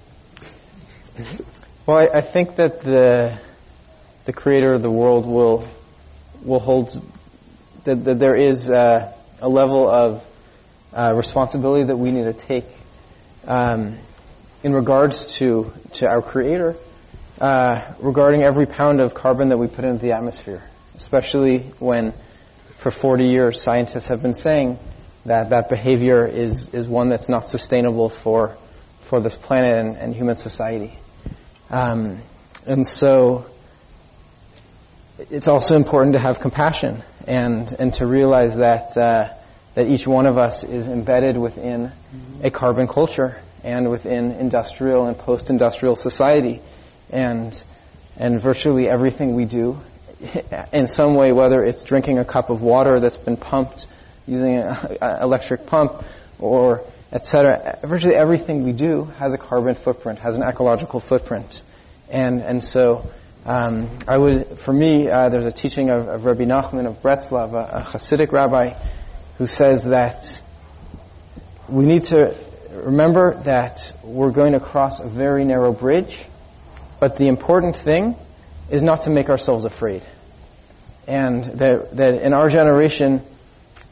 Well, I, I think that the the creator of the world will will hold that, that there is uh, a level of uh, responsibility that we need to take um, in regards to to our creator uh, regarding every pound of carbon that we put into the atmosphere, especially when for 40 years scientists have been saying that that behavior is is one that's not sustainable for for this planet and, and human society. Um, and so it's also important to have compassion and, and to realize that, uh, that each one of us is embedded within a carbon culture and within industrial and post-industrial society. And, and virtually everything we do [LAUGHS] in some way, whether it's drinking a cup of water that's been pumped using an [LAUGHS] electric pump or etc. Virtually everything we do has a carbon footprint, has an ecological footprint, and and so um, I would, for me, uh, there's a teaching of, of Rabbi Nachman of Breslov, a, a Hasidic rabbi, who says that we need to remember that we're going to cross a very narrow bridge, but the important thing is not to make ourselves afraid, and that that in our generation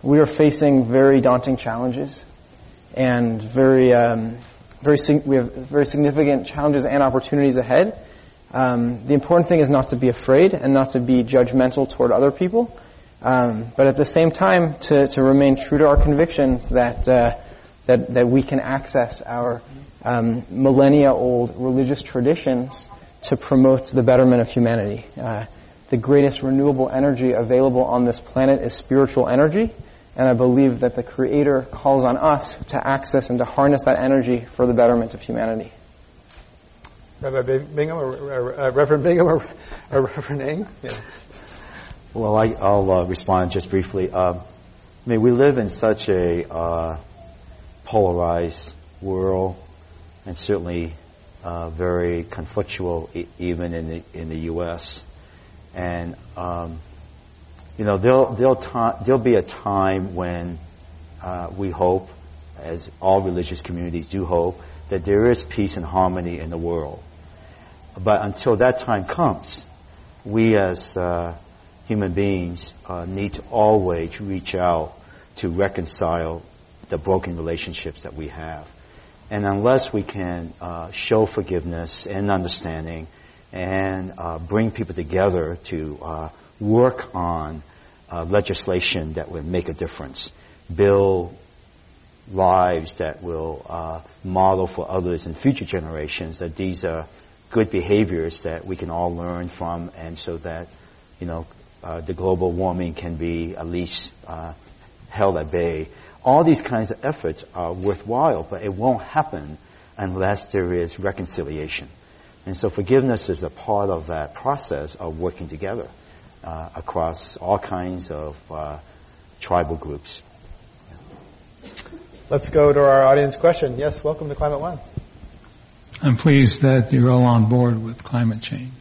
we are facing very daunting challenges and very, um, very, we have very significant challenges and opportunities ahead. Um, the important thing is not to be afraid and not to be judgmental toward other people, um, but at the same time to, to remain true to our convictions that uh, that that we can access our um, millennia-old religious traditions to promote the betterment of humanity. Uh, the greatest renewable energy available on this planet is spiritual energy, and I believe that the Creator calls on us to access and to harness that energy for the betterment of humanity. Rabbi Bingham, or, or, uh, Reverend Bingham, or, or Reverend Ng? Yeah. Well, I, will uh, respond just briefly. Uh, I mean, we live in such a uh, polarized world, and certainly uh, very conflictual, e- even in the in the U.S. And um, you know, there'll, there'll, ta- there'll be a time when uh, we hope, as all religious communities do hope, that there is peace and harmony in the world. But until that time comes, we as uh, human beings uh, need to always reach out to reconcile the broken relationships that we have. And unless we can uh, show forgiveness and understanding and uh, bring people together to uh, work on uh, legislation that will make a difference, build lives that will uh, model for others and future generations that these are good behaviors that we can all learn from, and so that you know uh, the global warming can be at least uh, held at bay. All these kinds of efforts are worthwhile, but it won't happen unless there is reconciliation. And so forgiveness is a part of that process of working together uh, across all kinds of uh, tribal groups. Let's go to our audience question. Yes, welcome to Climate One. I'm pleased that you're all on board with climate change.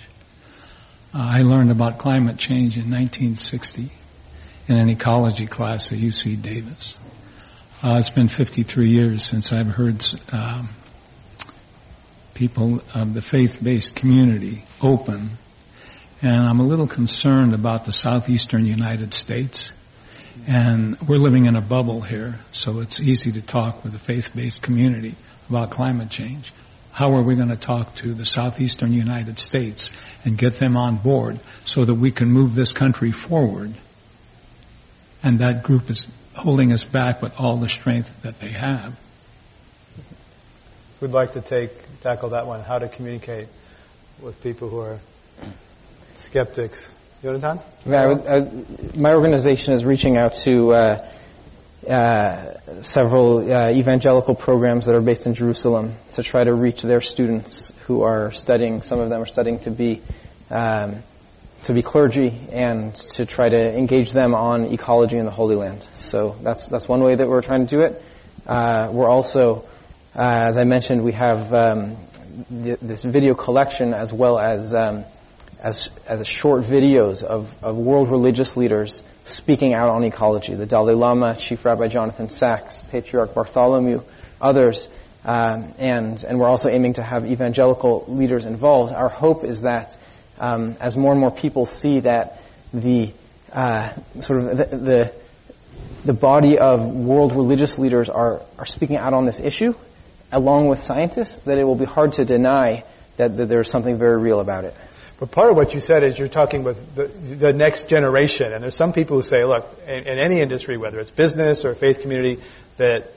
Uh, I learned about climate change in 1960 in an ecology class at UC Davis. Uh, it's been 53 years since I've heard um, people of the faith-based community open, and I'm a little concerned about the southeastern United States. And we're living in a bubble here, so it's easy to talk with the faith-based community about climate change. How are we going to talk to the southeastern United States and get them on board so that we can move this country forward? And that group is holding us back with all the strength that they have. We'd like to take tackle that one? How to communicate with people who are skeptics? Jonathan? Yeah, would, uh, my organization is reaching out to uh, uh, several uh, evangelical programs that are based in Jerusalem to try to reach their students who are studying. Some of them are studying to be um, to be clergy and to try to engage them on ecology in the Holy Land. So that's that's one way that we're trying to do it. Uh, we're also, uh, as I mentioned, we have um, th- this video collection as well as um, as, as short videos of, of world religious leaders speaking out on ecology. The Dalai Lama, Chief Rabbi Jonathan Sacks, Patriarch Bartholomew, others, um, and and we're also aiming to have evangelical leaders involved. Our hope is that um, as more and more people see that the uh, sort of the, the, the body of world religious leaders are are speaking out on this issue, along with scientists, that it will be hard to deny that, that there's something very real about it. But part of what you said is you're talking with the, the next generation, and there's some people who say, look, in, in any industry, whether it's business or faith community, that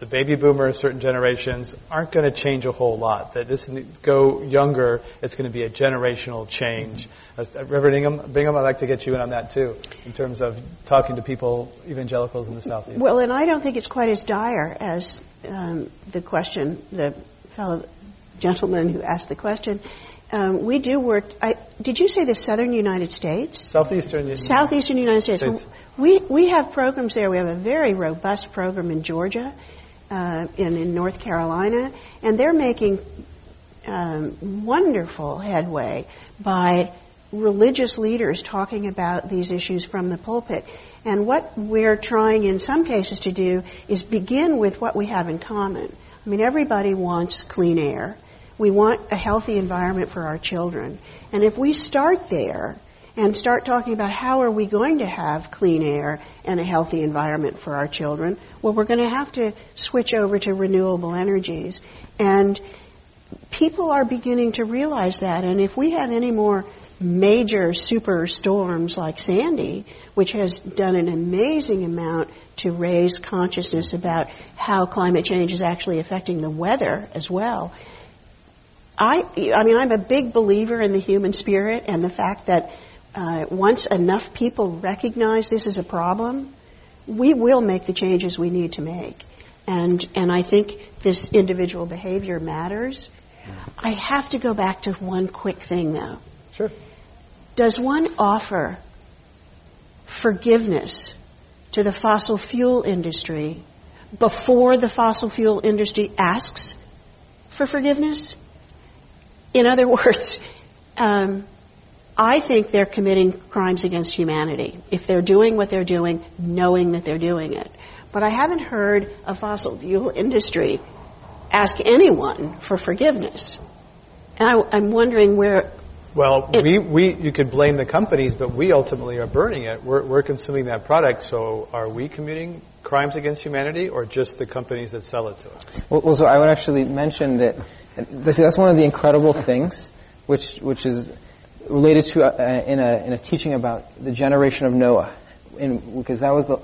the baby boomers, certain generations, aren't going to change a whole lot. That this go younger, it's going to be a generational change. Uh, Reverend Ingham, Bingham, I'd like to get you in on that too, in terms of talking to people, evangelicals in the southeast. Well, and I don't think it's quite as dire as um, the question the fellow gentleman who asked the question. Um, we do work. I, did you say the southern United States? Southeastern United Southeastern United States. States. We we have programs there. We have a very robust program in Georgia, uh, in in North Carolina, and they're making um, wonderful headway by religious leaders talking about these issues from the pulpit. And what we're trying in some cases to do is begin with what we have in common. I mean, everybody wants clean air we want a healthy environment for our children. And if we start there and start talking about how are we going to have clean air and a healthy environment for our children, well, we're going to have to switch over to renewable energies. And people are beginning to realize that. And if we have any more major super storms like Sandy, which has done an amazing amount to raise consciousness about how climate change is actually affecting the weather as well, I, I mean, I'm a big believer in the human spirit and the fact that uh, once enough people recognize this is a problem, we will make the changes we need to make. And, and I think this individual behavior matters. I have to go back to one quick thing though. Sure. Does one offer forgiveness to the fossil fuel industry before the fossil fuel industry asks for forgiveness? In other words, um, I think they're committing crimes against humanity if they're doing what they're doing, knowing that they're doing it. But I haven't heard a fossil fuel industry ask anyone for forgiveness. And I, am wondering where. Well, it, we, we, you could blame the companies, but we ultimately are burning it. We're, we're consuming that product. So are we committing crimes against humanity or just the companies that sell it to us? Well, well so I would actually mention that that's one of the incredible things, which which is related to uh, in a in a teaching about the generation of Noah, in, because that was the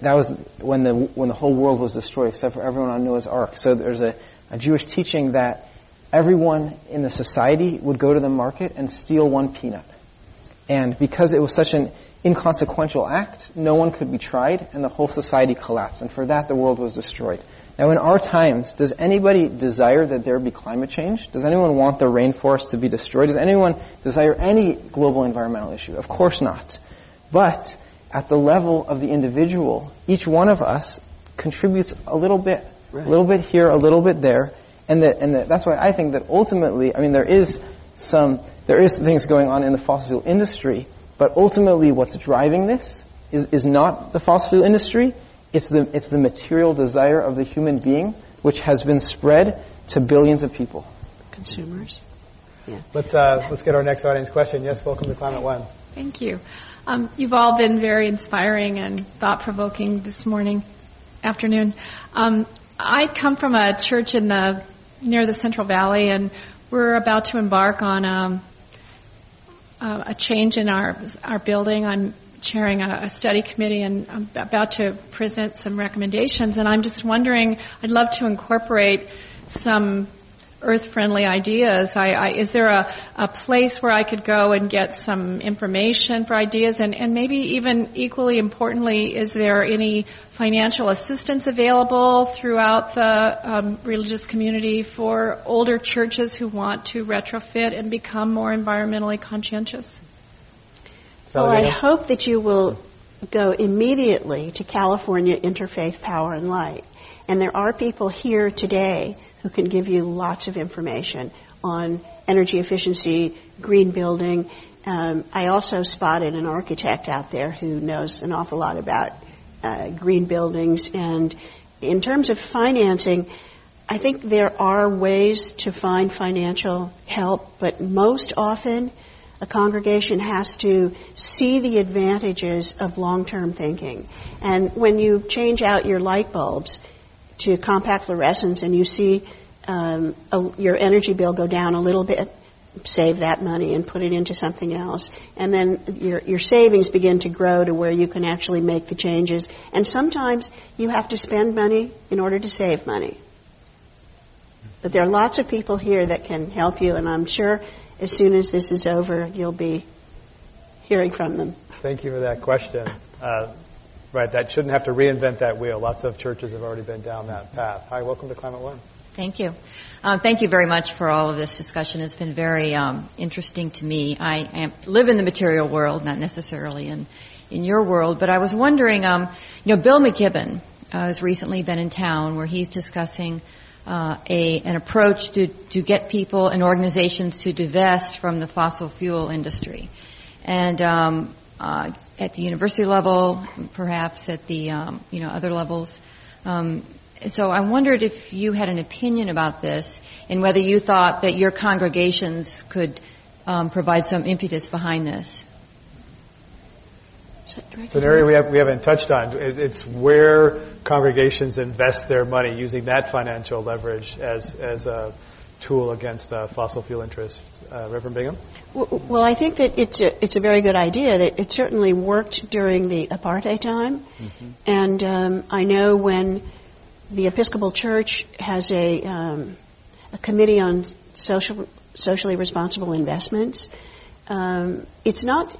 that was when the when the whole world was destroyed except for everyone on Noah's ark. So there's a, a Jewish teaching that everyone in the society would go to the market and steal one peanut, and because it was such an inconsequential act, no one could be tried, and the whole society collapsed. And for that, the world was destroyed. Now, in our times, does anybody desire that there be climate change? Does anyone want the rainforest to be destroyed? Does anyone desire any global environmental issue? Of course not. But at the level of the individual, each one of us contributes a little bit, right. a little bit here, a little bit there, and that, and that, that's why I think that ultimately, I mean, there is some, there is things going on in the fossil fuel industry, but ultimately, what's driving this is, is not the fossil fuel industry. It's the, it's the material desire of the human being which has been spread to billions of people. Consumers. Yeah. Let's, uh, let's get our next audience question. Yes, welcome to Climate One. Thank you. Um, you've all been very inspiring and thought provoking this morning, afternoon. Um, I come from a church in the near the Central Valley, and we're about to embark on um, uh, a change in our our building. I'm chairing a, a, study committee, and I'm about to present some recommendations. And I'm just wondering, I'd love to incorporate some earth-friendly ideas. I, I, is there a, a place where I could go and get some information for ideas? And, and maybe even equally importantly, is there any financial assistance available throughout the um, religious community for older churches who want to retrofit and become more environmentally conscientious? Well, I hope that you will go immediately to California Interfaith Power and Light. And there are people here today who can give you lots of information on energy efficiency, green building. Um, I also spotted an architect out there who knows an awful lot about uh, green buildings. And in terms of financing, I think there are ways to find financial help, but most often a congregation has to see the advantages of long-term thinking. And when you change out your light bulbs, to compact fluorescents and you see um, a, your energy bill go down a little bit, save that money and put it into something else. And then your, your savings begin to grow to where you can actually make the changes. And sometimes you have to spend money in order to save money. But there are lots of people here that can help you, and I'm sure as soon as this is over, you'll be hearing from them. Thank you for that question. Uh, Right, that shouldn't have to reinvent that wheel. Lots of churches have already been down that path. Hi, welcome to Climate One. Thank you. Uh, thank you very much for all of this discussion. It's been very um, interesting to me. I am, live in the material world, not necessarily in in your world, but I was wondering. Um, you know, Bill McKibben uh, has recently been in town where he's discussing uh, a an approach to to get people and organizations to divest from the fossil fuel industry, and um, uh, at the university level, perhaps at the um, you know other levels. Um, so I wondered if you had an opinion about this and whether you thought that your congregations could um, provide some impetus behind this. It's an area we, have, we haven't touched on. It's where congregations invest their money using that financial leverage as, as a tool against uh, fossil fuel interests. Uh, Reverend Bingham? Well, I think that it's a, it's a very good idea. That it certainly worked during the apartheid time, mm-hmm. and um, I know when the Episcopal Church has a um, a committee on social socially responsible investments. Um, it's not,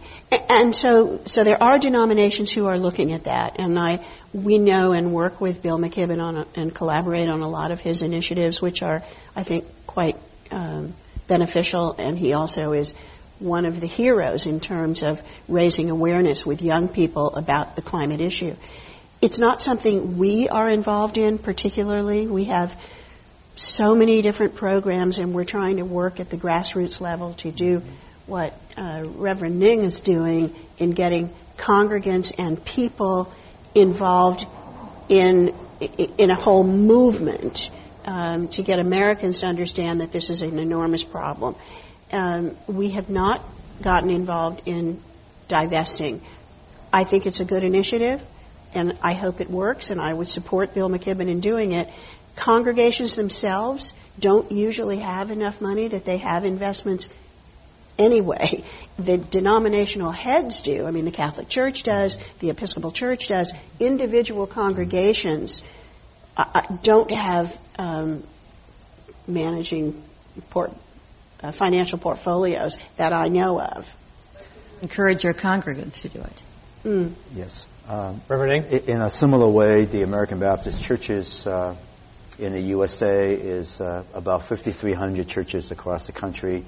and so so there are denominations who are looking at that, and I we know and work with Bill McKibben on a, and collaborate on a lot of his initiatives, which are I think quite um, beneficial, and he also is one of the heroes in terms of raising awareness with young people about the climate issue. It's not something we are involved in particularly. We have so many different programs, and we're trying to work at the grassroots level to do what uh, Reverend Ng is doing in getting congregants and people involved in in a whole movement um, to get Americans to understand that this is an enormous problem. Um, we have not gotten involved in divesting. I think it's a good initiative, and I hope it works, and I would support Bill McKibben in doing it. Congregations themselves don't usually have enough money that they have investments anyway. The denominational heads do. I mean, the Catholic Church does, the Episcopal Church does. Individual congregations uh, don't have um, managing port, uh, financial portfolios that I know of. Encourage your congregants to do it. Mm. Yes. Um, Reverend In a similar way, the American Baptist churches uh, in the USA is uh, about 5,300 churches across the country,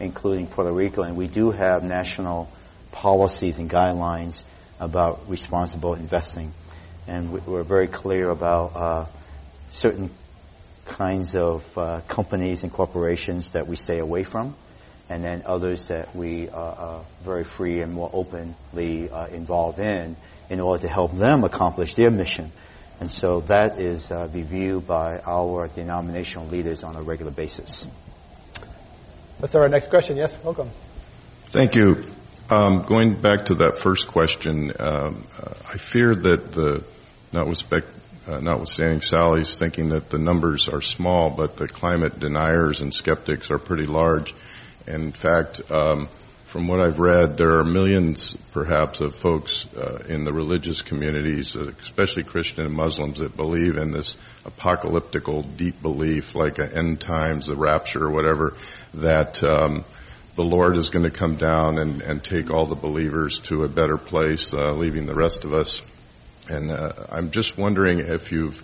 including Puerto Rico, and we do have national policies and guidelines about responsible investing. And we're very clear about uh, certain kinds of uh, companies and corporations that we stay away from, and then others that we are, very free and more openly uh, involved in in order to help them accomplish their mission. And so that is uh, reviewed by our denominational leaders on a regular basis. Let's have our next question. Yes, welcome. Thank you. Um, going back to that first question, um, I fear that the uh, notwithstanding Sally's thinking that the numbers are small, but the climate deniers and skeptics are pretty large. In fact, um, from what I've read, there are millions, perhaps, of folks uh, in the religious communities, especially Christian and Muslims, that believe in this apocalyptical deep belief, like an end times, the rapture, or whatever, that um, the Lord is going to come down and, and take all the believers to a better place, uh, leaving the rest of us. And uh, I'm just wondering if you've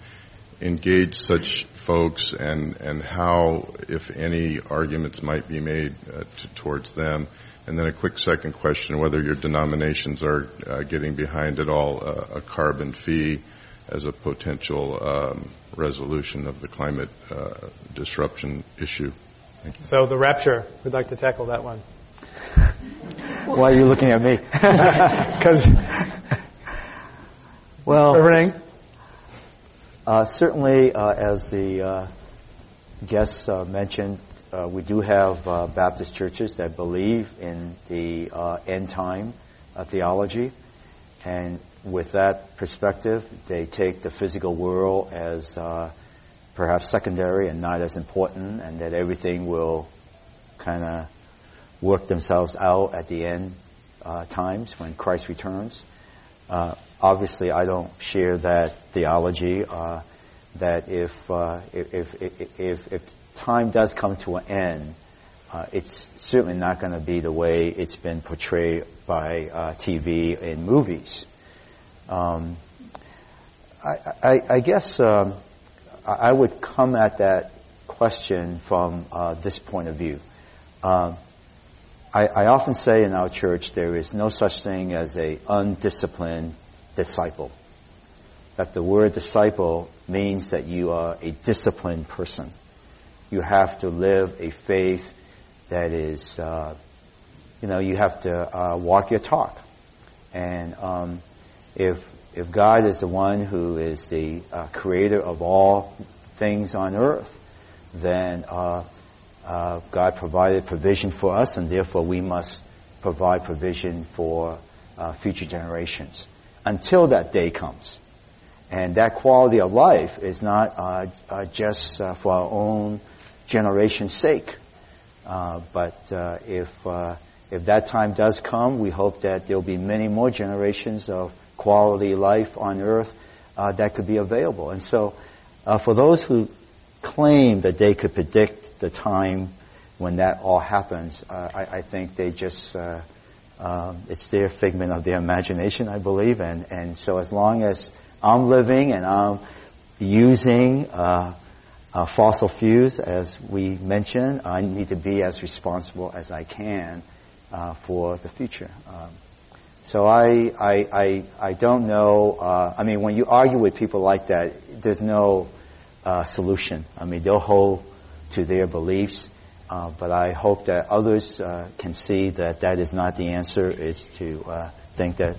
engaged such folks and, and how, if any, arguments might be made uh, to, towards them. And then a quick second question, whether your denominations are uh, getting behind at all uh, a carbon fee as a potential um, resolution of the climate uh, disruption issue. So the rapture, we'd like to tackle that one. [LAUGHS] Why are you looking at me? [LAUGHS] Because, well, Reverend uh, certainly, uh, as the uh, guests uh, mentioned, uh, we do have uh, Baptist churches that believe in the end time theology, and with that perspective, they take the physical world as perhaps secondary and not as important, and that everything will kind of work themselves out at the end uh, times when Christ returns. Uh, obviously, I don't share that theology. Uh, that if, uh, if, if, if, if time does come to an end, uh, it's certainly not going to be the way it's been portrayed by uh, TV and movies. Um, I, I, I, guess um, I would come at that question from uh, this point of view. Uh, I, I, often say in our church there is no such thing as a undisciplined disciple. That the word disciple means that you are a disciplined person. You have to live a faith that is, uh, you know, you have to uh, walk your talk. And um, if if God is the one who is the uh, creator of all things on earth, then uh, uh, God provided provision for us, and therefore we must provide provision for uh, future generations until that day comes. And that quality of life is not uh, uh, just for our own generation's sake, but if if that time does come, we hope that there will be many more generations of quality life on earth uh, that could be available. And so, uh, for those who claim that they could predict the time when that all happens, uh, I, I, think they just uh, um, it's their figment of their imagination, I believe. And and so, as long as I'm living and I'm using uh, uh, fossil fuels, as we mentioned, I need to be as responsible as I can for the future. Um, so I, I, I, I don't know. Uh, I mean, when you argue with people like that, there's no uh, solution. I mean, they'll hold to their beliefs, uh, but I hope that others uh, can see that that is not the answer. Is to uh, think that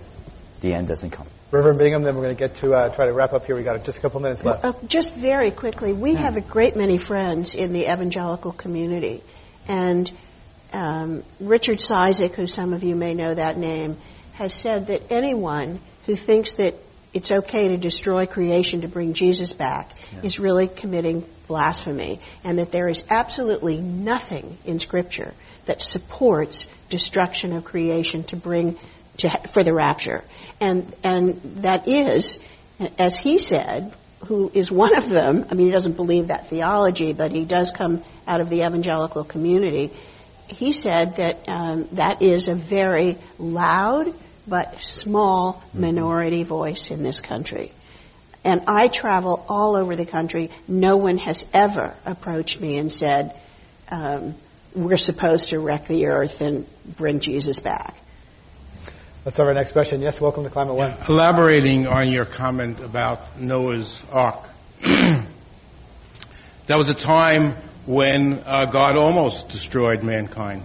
the end doesn't come. Reverend Bingham, then we're going to get to uh, try to wrap up here. We've got just a couple minutes left. Uh, just very quickly, we have a great many friends in the evangelical community, and um, Richard Cizik, who some of you may know that name, has said that anyone who thinks that it's okay to destroy creation to bring Jesus back yeah. is really committing blasphemy, and that there is absolutely nothing in Scripture that supports destruction of creation to bring to, for the rapture, and and that is, as he said, who is one of them. I mean, he doesn't believe that theology, but he does come out of the evangelical community. He said that um, that is a very loud but small mm-hmm. minority voice in this country. And I travel all over the country. No one has ever approached me and said, um, we're supposed to wreck the earth and bring Jesus back. Let's have our next question. Yes, welcome to Climate One. Elaborating on your comment about Noah's Ark. [CLEARS THROAT] that was a time when uh, God almost destroyed mankind.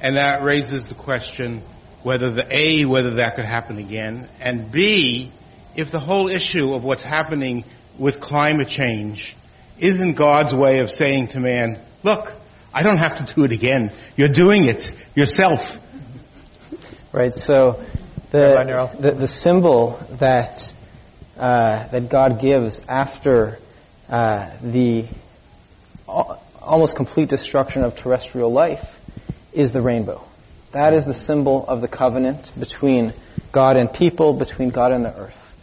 And that raises the question, whether the A, whether that could happen again, and B, if the whole issue of what's happening with climate change isn't God's way of saying to man, look, I don't have to do it again. You're doing it yourself. Right. So the the, the symbol that uh, that God gives after uh, the almost complete destruction of terrestrial life is the rainbow. That is the symbol of the covenant between God and people, between God and the earth.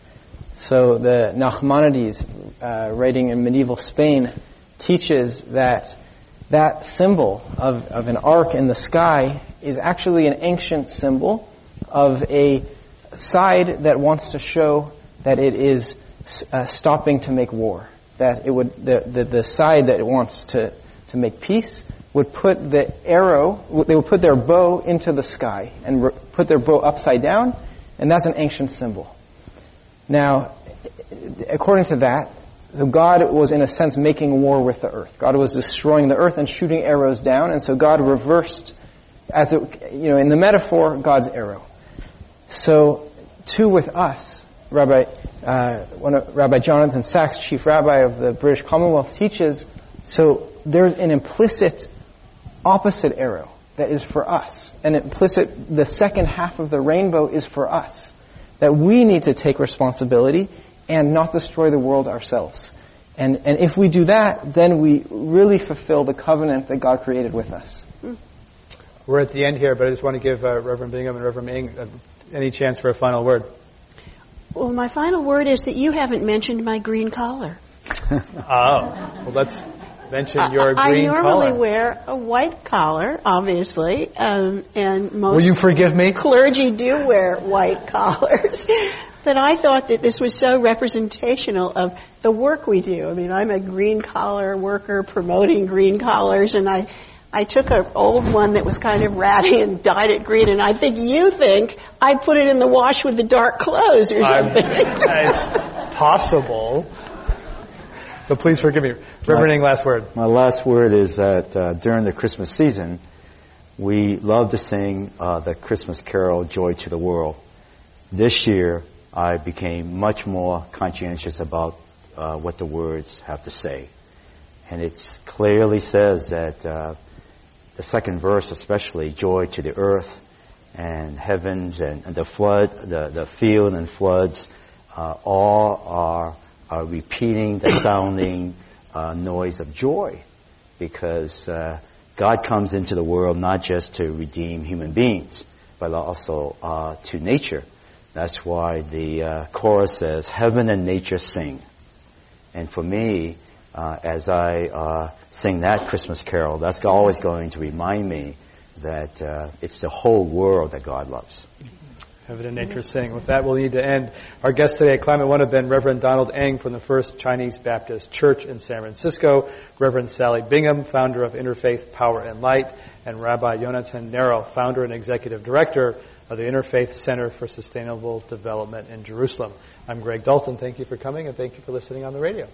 So the Nachmanides, uh, writing in medieval Spain, teaches that that symbol of, of an arc in the sky is actually an ancient symbol of a side that wants to show that it is uh, stopping to make war. That it would the, the, the side that wants to, to make peace would put the arrow, they would put their bow into the sky and re- put their bow upside down, and that's an ancient symbol. Now, according to that, so God was in a sense making war with the earth. God was destroying the earth and shooting arrows down, and so God reversed, as it, you know, in the metaphor, God's arrow. So, too with us, Rabbi, uh, one of, Rabbi Jonathan Sacks, chief rabbi of the British Commonwealth, teaches. So there's an implicit opposite arrow that is for us. An implicit, the second half of the rainbow is for us. That we need to take responsibility and not destroy the world ourselves. And, and if we do that, then we really fulfill the covenant that God created with us. We're at the end here, but I just want to give uh, Reverend Bingham and Reverend Ng uh, any chance for a final word. Well, my final word is that you haven't mentioned my green collar. [LAUGHS] oh, well, let's mention your I, green I normally collar. wear a white collar, obviously, um, and most Will you forgive me? clergy do wear white collars. [LAUGHS] But I thought that this was so representational of the work we do. I mean, I'm a green collar worker promoting green collars, and I I took an old one that was kind of ratty and dyed it green, and I think you think I put it in the wash with the dark clothes or something. it's possible. So please forgive me. Reverend Ng, last word. My last word is that uh, during the Christmas season, we love to sing uh, the Christmas carol, Joy to the World. This year, I became much more conscientious about uh, what the words have to say. And it clearly says that uh, the second verse especially, joy to the earth and heavens and, and the flood, the, the field and floods, uh, all are, are repeating the sounding uh, noise of joy because uh, God comes into the world not just to redeem human beings, but also uh, to nature. That's why the uh, chorus says, heaven and nature sing. And for me, uh, as I uh, sing that Christmas carol, that's always going to remind me that uh, it's the whole world that God loves. And nature sing. With that, we'll need to end. Our guests today at Climate One have been Reverend Donald Ng from the First Chinese Baptist Church in San Francisco, Reverend Sally Bingham, founder of Interfaith Power and Light, and Rabbi Yonatan Neril, founder and executive director of the Interfaith Center for Sustainable Development in Jerusalem. I'm Greg Dalton. Thank you for coming and thank you for listening on the radio.